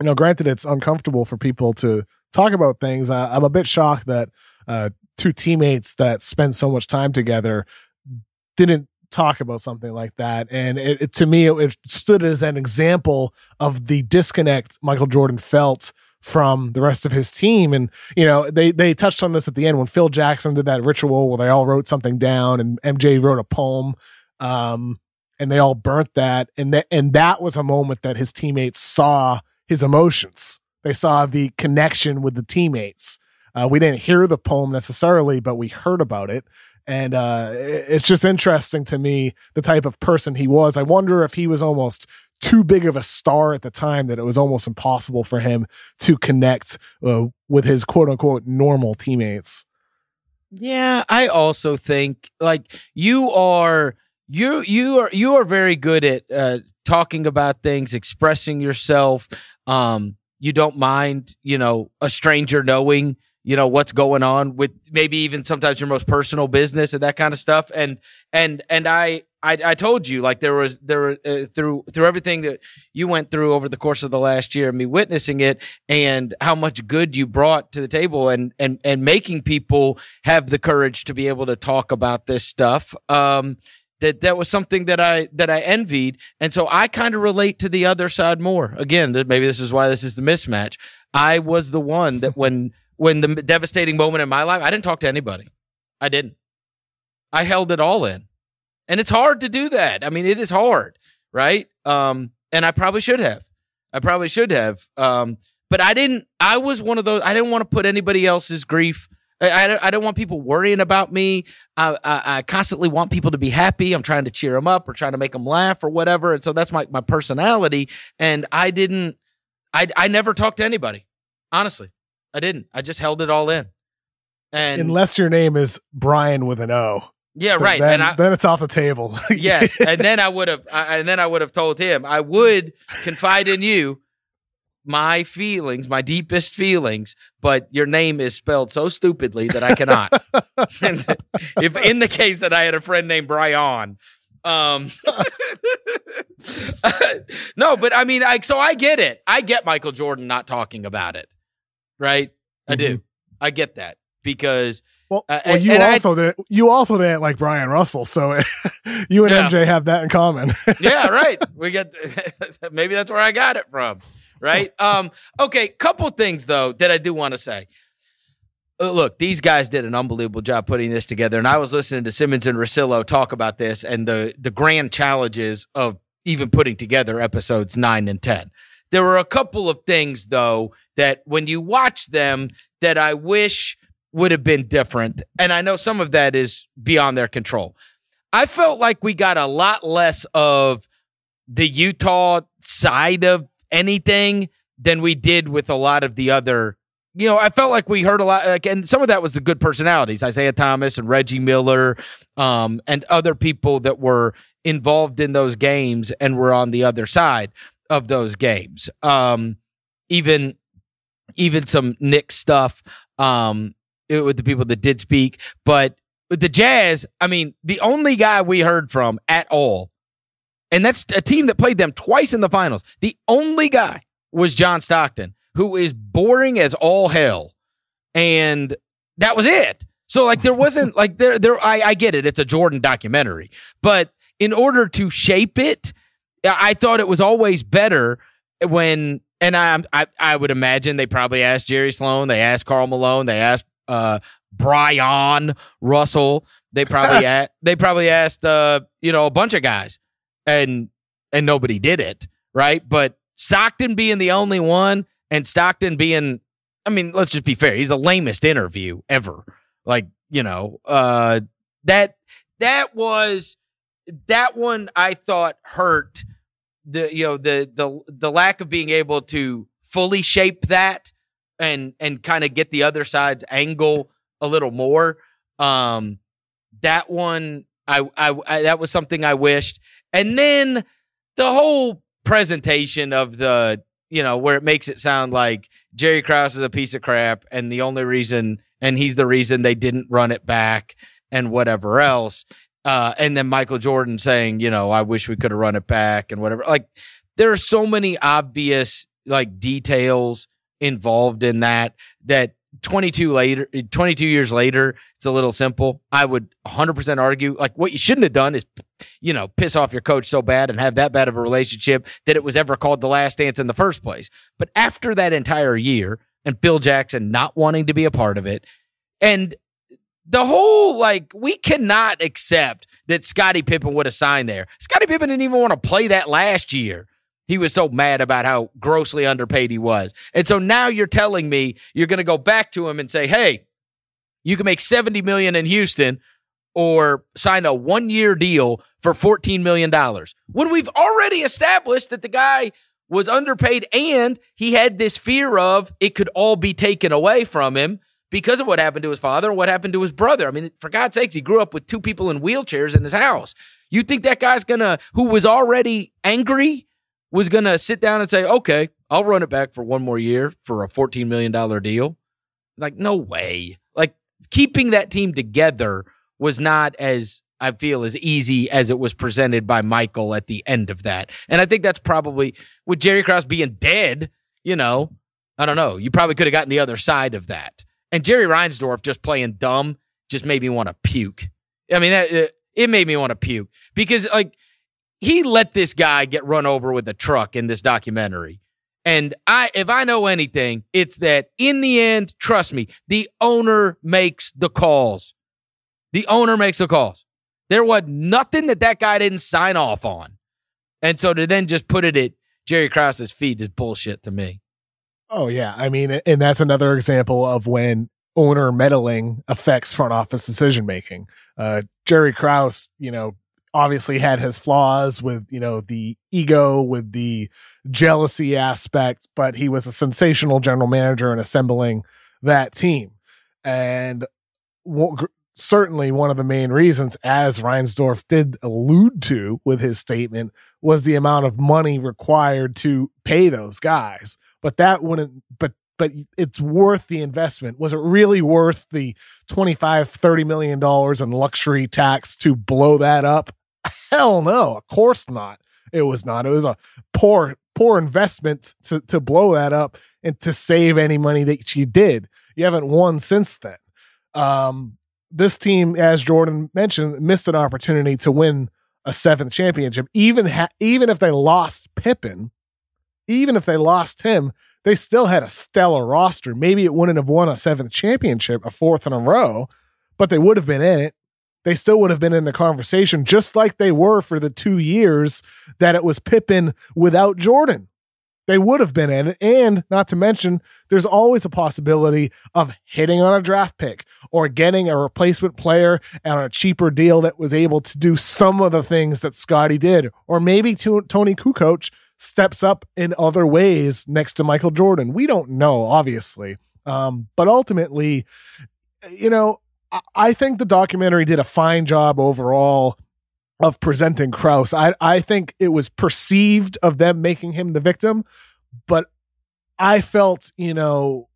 S3: you know, granted it's uncomfortable for people to talk about things. Uh, I'm a bit shocked that uh two teammates that spend so much time together didn't talk about something like that. And it, it to me, it, it stood as an example of the disconnect Michael Jordan felt from the rest of his team. And, you know, they, they touched on this at the end when Phil Jackson did that ritual where they all wrote something down and MJ wrote a poem. Um, and they all burnt that. And that, and that was a moment that his teammates saw his emotions. They saw the connection with the teammates. Uh, we didn't hear the poem necessarily, but we heard about it and uh, it's just interesting to me the type of person he was. I wonder if he was almost too big of a star at the time that it was almost impossible for him to connect uh, with his quote unquote normal teammates.
S2: Yeah, I also think like you are you you are you are very good at uh talking about things, expressing yourself. Um you don't mind, you know, a stranger knowing, you know, what's going on with maybe even sometimes your most personal business and that kind of stuff. And and and I I, I told you like there was there uh, through through everything that you went through over the course of the last year, me witnessing it, and how much good you brought to the table, and and and making people have the courage to be able to talk about this stuff. Um, that that was something that I that I envied, and so I kind of relate to the other side more. Again, maybe this is why this is the mismatch. I was the one that when when the devastating moment in my life, I didn't talk to anybody. I didn't. I held it all in. And it's hard to do that. I mean, it is hard, right? Um, and I probably should have. I probably should have. Um, but I didn't. I was one of those. I didn't want to put anybody else's grief. I, I, don't- I don't want people worrying about me. I, I, I constantly want people to be happy. I'm trying to cheer them up or trying to make them laugh or whatever. And so that's my, my personality. And I didn't, I, I never talked to anybody. Honestly, I didn't. I just held it all in. And
S3: Unless your name is Brian with an O.
S2: yeah, right.
S3: Then,
S2: and I,
S3: then it's off the table.
S2: yes, and then I would have, I- and then I would have told him I would confide in you my feelings, my deepest feelings, but your name is spelled so stupidly that I cannot. If in the case that I had a friend named Brian, um, no, but I mean, I so I get it. I get Michael Jordan not talking about it, right? I do. I get that because
S3: Well,
S2: Uh,
S3: well you
S2: and I-
S3: also didn't. You also didn't like Bryon Russell, so you and
S2: Yeah.
S3: MJ have that in common.
S2: yeah, right. We get maybe that's where I got it from. Right. Um. Okay. Couple things though that I do want to say. Uh, look, these guys did an unbelievable job putting this together, and I was listening to Simmons and Russillo talk about this and the the grand challenges of even putting together episodes nine and ten. There were a couple of things though that when you watch them that I wish would have been different, and I know some of that is beyond their control. I felt like we got a lot less of the Utah side of anything than we did with a lot of the other. You know, I felt like we heard a lot, like, and some of that was the good personalities, Isiah Thomas and Reggie Miller, um, and other people that were involved in those games and were on the other side of those games. Um, even, even some Knick stuff, um, with the people that did speak, but with the Jazz, I mean, the only guy we heard from at all, and that's a team that played them twice in the finals. The only guy was John Stockton, who is boring as all hell. And that was it. So like there wasn't like there there I, I get it. It's a Jordan documentary. But in order to shape it, I thought it was always better when and I, I I would imagine they probably asked Jerry Sloan, they asked Karl Malone, they asked uh, Bryon Russell, they probably a- they probably asked uh, you know a bunch of guys, and and nobody did it, right? But Stockton being the only one, and Stockton being, I mean, let's just be fair, he's the lamest interview ever. Like you know, uh, that that was that one I thought hurt the you know the the the lack of being able to fully shape that and and kind of get the other side's angle a little more. Um, that one I, I I that was something I wished, and then the whole presentation of the you know where it makes it sound like Jerry Krause is a piece of crap, and the only reason and he's the reason they didn't run it back and whatever else. Uh, and then Michael Jordan saying, you know, I wish we could have run it back and whatever. Like there are so many obvious like details involved in that that 22 later 22 years later it's a little simple i would 100% argue like what you shouldn't have done is you know piss off your coach so bad and have that bad of a relationship that it was ever called the last dance in the first place but after that entire year and phil jackson not wanting to be a part of it and the whole like we cannot accept that Scottie Pippen would have signed there. Scottie Pippen didn't even want to play that last year. He was so mad about how grossly underpaid he was. And so now you're telling me you're going to go back to him and say, "Hey, you can make 70 million in Houston or sign a 1-year deal for 14 million dollars." When we've already established that the guy was underpaid and he had this fear of it could all be taken away from him because of what happened to his father and what happened to his brother. I mean, for God's sakes, he grew up with two people in wheelchairs in his house. You think that guy's gonna, who was already angry, was gonna sit down and say, okay, I'll run it back for one more year for a $14 million deal? Like, no way. Like, keeping that team together was not as, I feel, as easy as it was presented by Michael at the end of that. And I think that's probably, with Jerry Krause being dead, you know, I don't know. You probably could have gotten the other side of that. And Jerry Reinsdorf just playing dumb just made me want to puke. I mean, it, it made me want to puke because like he let this guy get run over with a truck in this documentary. And I, if I know anything, it's that in the end, trust me, the owner makes the calls. The owner makes the calls. There was nothing that that guy didn't sign off on. And so to then just put it at Jerry Krause's feet is bullshit to me.
S3: Oh yeah, I mean, and that's another example of when owner meddling affects front office decision making. Uh, Jerry Krause, you know, obviously had his flaws with you know the ego, with the jealousy aspect, but he was a sensational general manager in assembling that team, and certainly one of the main reasons, as Reinsdorf did allude to with his statement, was the amount of money required to pay those guys. But that wouldn't, but but it's worth the investment. Was it really worth the 25, 30 million dollars in luxury tax to blow that up? Hell no, of course not. It was not. It was a poor, poor investment to, to blow that up and to save any money that you did. You haven't won since then. Um, this team, as Jordan mentioned, missed an opportunity to win a seventh championship. Even ha- even if they lost Pippen, even if they lost him, they still had a stellar roster. Maybe it wouldn't have won a seventh championship, a fourth in a row, but they would have been in it. They still would have been in the conversation, just like they were for the two years that it was Pippen without Jordan. They would have been in it. And not to mention, there's always a possibility of hitting on a draft pick or getting a replacement player on a cheaper deal that was able to do some of the things that Scottie did. Or maybe Toni Kukoc steps up in other ways next to Michael Jordan. We don't know, obviously. Um, but ultimately, you know, I, think the documentary did a fine job overall of presenting Krause. I, I think it was perceived of them making him the victim, but I felt, you know,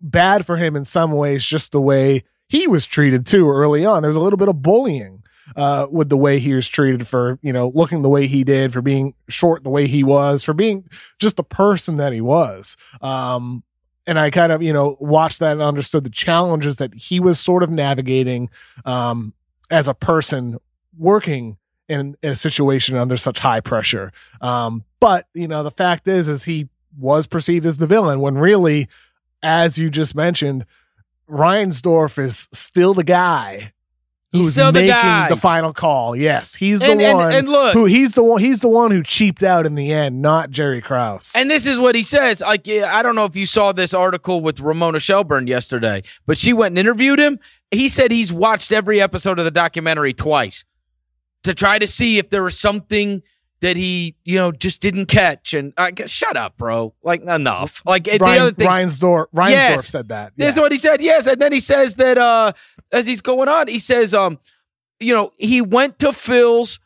S3: bad for him in some ways, just the way he was treated too early on. There's a little bit of bullying uh, with the way he was treated for, you know, looking the way he did, for being short the way he was, for being just the person that he was. Um, and I kind of, you know, watched that and understood the challenges that he was sort of navigating um, as a person working in, in, a situation under such high pressure. Um, but you know, the fact is, is he was perceived as the villain when really, as you just mentioned, Reinsdorf is still the guy
S2: He's
S3: who's
S2: the
S3: making
S2: guy.
S3: the final call. Yes, he's the
S2: And- and-
S3: one.
S2: and look-
S3: who he's the one. He's the one who cheaped out in the end, not Jerry Krause.
S2: And this is what he says. Like, I don't know if you saw this article with Ramona Shelburne yesterday, but she went and interviewed him. He said he's watched every episode of the documentary twice to try to see if there was something that he, you know, just didn't catch. And I guess, shut up, bro. Like, enough. Like, the
S3: Ryan,
S2: other thing.
S3: Reinsdorf, Reinsdorf
S2: Yes.
S3: said that.
S2: This is what he said. Yes, and then he says that uh as he's going on, he says um you know, he went to Phil's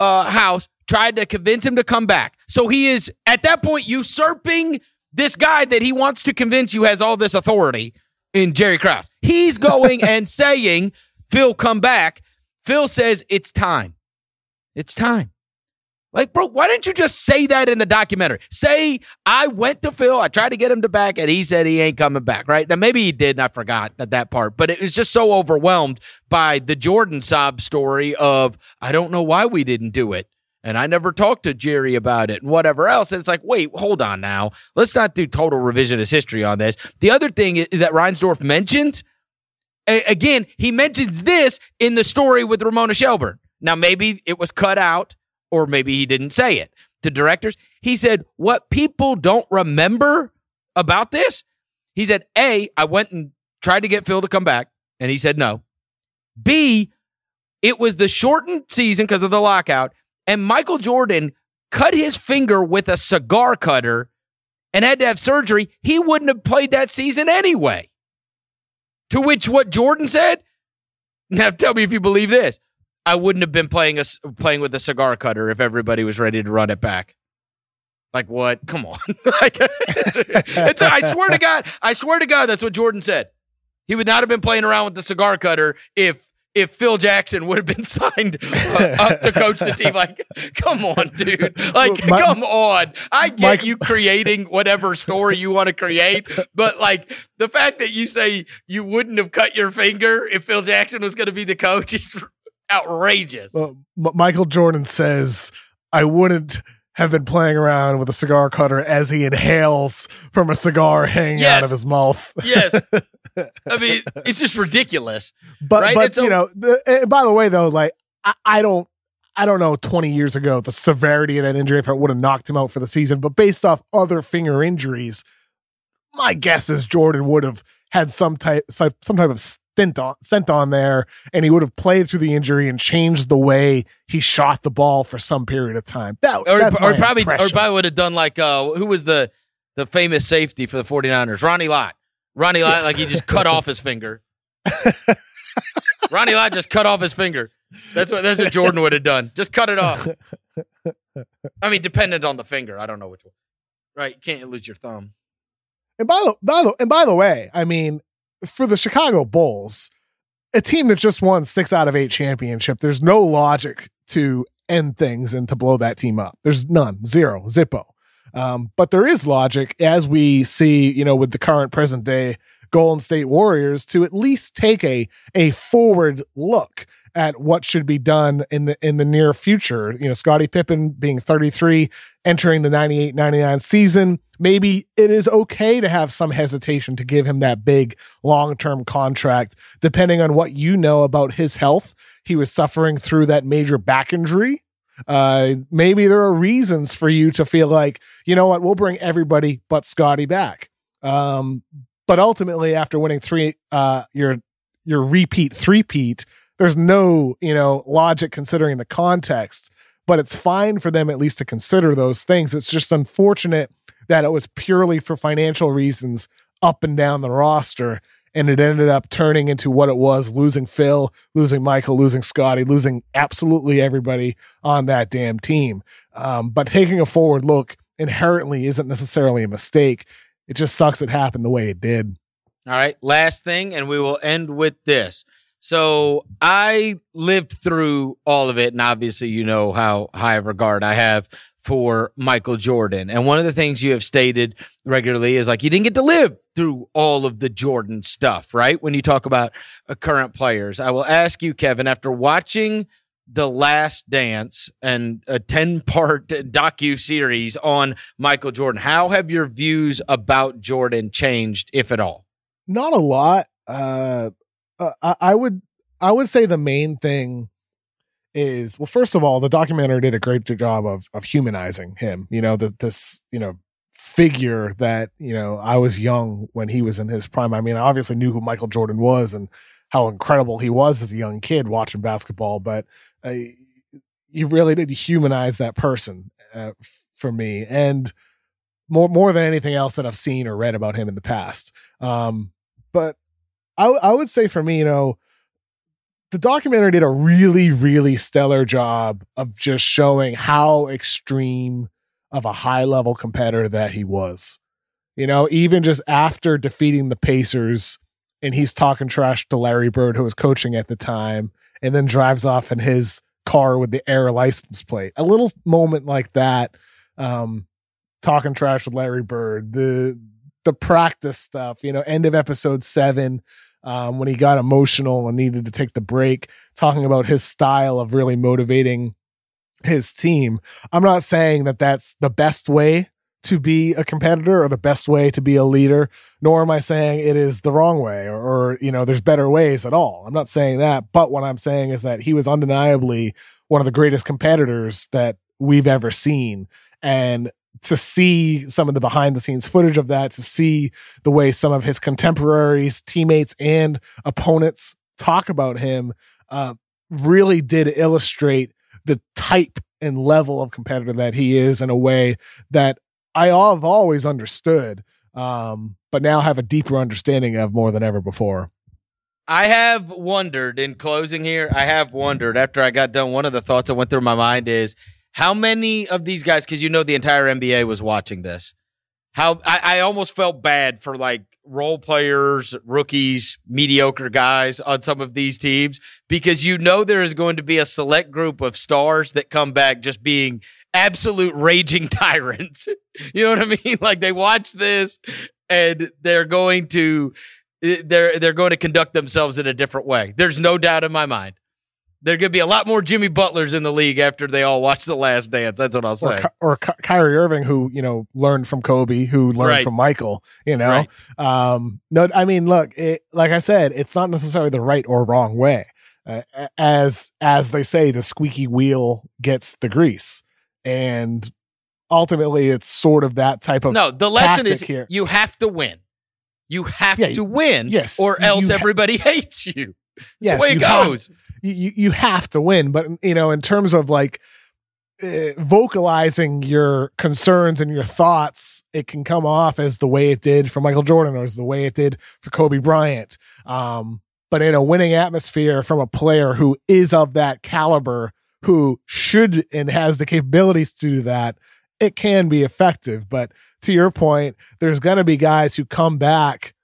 S2: uh house, tried to convince him to come back. So he is at that point usurping this guy that he wants to convince you has all this authority in Jerry Krause. He's going and saying, "Phil, come back." Phil says, "It's time. It's time." Like, bro, why didn't you just say that in the documentary? Say, I went to Phil, I tried to get him to back, and he said he ain't coming back, right? Now, maybe he did, and I forgot that, that part, but it was just so overwhelmed by the Jordan sob story of, I don't know why we didn't do it. And I never talked to Jerry about it and whatever else. And it's like, wait, hold on now. Let's not do total revisionist history on this. The other thing is that Reinsdorf mentions, a- again, he mentions this in the story with Ramona Shelburne. Now, maybe it was cut out or maybe he didn't say it to directors. He said, What people don't remember about this, he said, A, I went and tried to get Phil to come back, and he said no. B, it was the shortened season because of the lockout, and Michael Jordan cut his finger with a cigar cutter and had to have surgery. He wouldn't have played that season anyway. To which what Jordan said, now tell me if you believe this. I wouldn't have been playing a, playing with a cigar cutter if everybody was ready to run it back. Like what? Come on! like, it's, I swear to God, I swear to God, that's what Jordan said. He would not have been playing around with the cigar cutter if if Phil Jackson would have been signed uh, up to coach the team. Like, come on, dude! Like,
S3: My-
S2: come on! I get
S3: Mike-
S2: you creating whatever story you want to create, but like the fact that you say you wouldn't have cut your finger if Phil Jackson was going to be the coach is outrageous.
S3: Well, M- Michael Jordan says, I wouldn't have been playing around with a cigar cutter as he inhales from a cigar hanging
S2: Yes.
S3: out of his mouth.
S2: yes. I mean, it's just ridiculous.
S3: But
S2: Right?
S3: but
S2: It's a-
S3: you know, the, and by the way though, like I, I don't I don't know 20 years ago the severity of that injury if it would have knocked him out for the season, but based off other finger injuries, my guess is Jordan would have had some type some type of stint on sent on there and he would have played through the injury and changed the way he shot the ball for some period of time. That
S2: Or, or probably or probably would have done like uh who was the the famous safety for the 49ers? Ronnie Lott. Ronnie Lott like he just cut off his finger. Ronnie Lott just cut off his finger. That's what that's what Jordan would have done. Just cut it off. I mean, dependent on the finger. I don't know which one. Right, you can't lose your thumb.
S3: And by the, by the and by the way, I mean, for the Chicago Bulls, a team that just won six out of eight championship, there's no logic to end things and to blow that team up. There's none, zero, zippo. Um, but there is logic as we see, you know, with the current present day Golden State Warriors to at least take a a forward look at what should be done in the in the near future. You know, Scottie Pippen being 33, entering the 98-99 season, maybe it is okay to have some hesitation to give him that big long-term contract depending on what you know about his health. He was suffering through that major back injury. Uh, maybe there are reasons for you to feel like, you know what, we'll bring everybody but Scottie back. Um, but ultimately, after winning three, uh, your your repeat three-peat, there's no you know logic considering the context. But it's fine for them at least to consider those things. It's just unfortunate that it was purely for financial reasons up and down the roster. And it ended up turning into what it was losing Phil, losing Michael, losing Scottie, losing absolutely everybody on that damn team. Um, but taking a forward look inherently isn't necessarily a mistake. It just sucks it happened the way it did.
S2: All right, last thing, and we will end with this. So I lived through all of it, and obviously, you know how high regard I have for Michael Jordan. And one of the things you have stated regularly is like you didn't get to live through all of the Jordan stuff, right? When you talk about uh, current players, I will ask you, Kevin, after watching The Last Dance and a 10 part docu series on Michael Jordan. How have your views about Jordan changed, if at all?
S3: Not a lot. Uh, uh, I, would I would say the main thing is well, first of all, the documentary did a great job of of humanizing him. You know, the, this you know figure that you know I was young when he was in his prime. I mean, I obviously knew who Michael Jordan was and how incredible he was as a young kid watching basketball, but uh, you really did humanize that person uh, for me, and more more than anything else that I've seen or read about him in the past. Um, but I, I would say for me, you know, the documentary did a really, really stellar job of just showing how extreme of a high level competitor that he was. You know, even just after defeating the Pacers and he's talking trash to Larry Bird, who was coaching at the time, and then drives off in his car with the air license plate. A little moment like that, um, talking trash with Larry Bird, the the practice stuff, you know, end of episode seven, um, when he got emotional and needed to take the break, talking about his style of really motivating his team. I'm not saying that that's the best way to be a competitor or the best way to be a leader, nor am I saying it is the wrong way or, or, you know, there's better ways at all. I'm not saying that. But what I'm saying is that he was undeniably one of the greatest competitors that we've ever seen. And to see some of the behind the scenes footage of that, to see the way some of his contemporaries, teammates, and opponents talk about him, uh, really did illustrate the type and level of competitor that he is in a way that I have always understood, um, but now have a deeper understanding of more than ever before.
S2: I have wondered in closing here, I have wondered after I got done, one of the thoughts that went through my mind is how many of these guys, because you know the entire NBA was watching this, how I, I almost felt bad for like role players, rookies, mediocre guys on some of these teams because you know there is going to be a select group of stars that come back just being absolute raging tyrants. you know what I mean? Like they watch this and they're going to eh, they're they're going to conduct themselves in a different way. There's no doubt in my mind. There could be a lot more Jimmy Butlers in the league after they all watch The Last Dance. That's what I'll say.
S3: Or, or Ky- Kyrie Irving, who you know learned from Kobe, who learned
S2: Right.
S3: from Michael. You know,
S2: Right.
S3: um, no, I mean, look, it, like I said, it's not necessarily the right or wrong way. Uh, as as they say, the squeaky wheel gets the grease, and ultimately, it's sort of that type of
S2: No, the lesson is
S3: here.
S2: you have to win. You have
S3: Yeah,
S2: to win,
S3: yes,
S2: or else
S3: ha-
S2: everybody hates you. That's
S3: Yes,
S2: the way it
S3: have-
S2: goes.
S3: You, you have to win but you know in terms of like uh, vocalizing your concerns and your thoughts it can come off as the way it did for michael jordan or as the way it did for kobe bryant. Um but in a winning atmosphere from a player who is of that caliber who should and has the capabilities to do that it can be effective. But to your point there's going to be guys who come back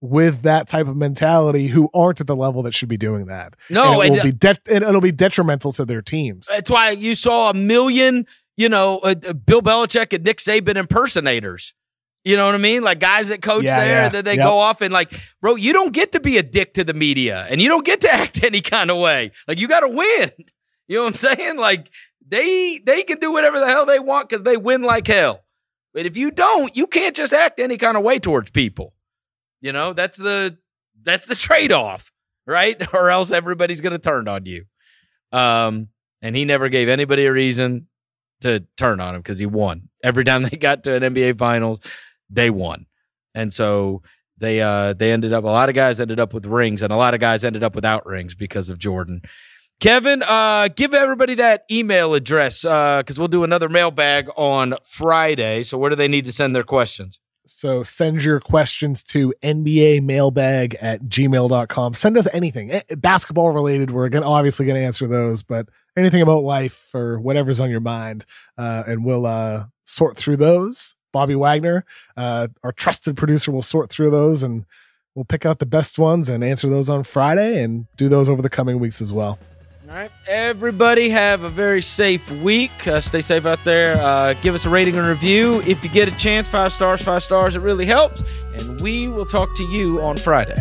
S3: with that type of mentality who aren't at the level that should be doing that
S2: No, and
S3: it will be de- and it'll be detrimental to their teams.
S2: that's why you saw a million, you know, uh, uh, Bill Belichick and Nick Saban impersonators. You know what I mean? Like guys that coach
S3: Yeah,
S2: there,
S3: yeah.
S2: and then they
S3: Yep.
S2: go off and like, bro, you don't get to be a dick to the media, and you don't get to act any kind of way. Like you got to win. You know what I'm saying? Like they they can do whatever the hell they want because they win like hell. But if you don't, you can't just act any kind of way towards people. You know, that's the that's the trade off, right? Or else everybody's gonna turn on you. Um, and he never gave anybody a reason to turn on him because he won. Every time they got to an NBA finals, they won. And so they uh they ended up a lot of guys ended up with rings and a lot of guys ended up without rings because of Jordan. Kevin, uh, give everybody that email address because we'll do another mailbag on Friday. So where do they need to send their questions?
S3: So send your questions to NBA mailbag at gmail.com. Send us anything eh, basketball related. We're gonna obviously gonna answer those, but anything about life or whatever's on your mind. Uh, and we'll uh sort through those. Bobby Wagner, uh, our trusted producer will sort through those and we'll pick out the best ones and answer those on Friday and do those over the coming weeks as well.
S2: All right. Everybody have a very safe week. Uh, stay safe out there. Uh, give us a rating and review. If you get a chance, five stars, five stars. It really helps. And we will talk to you on Friday.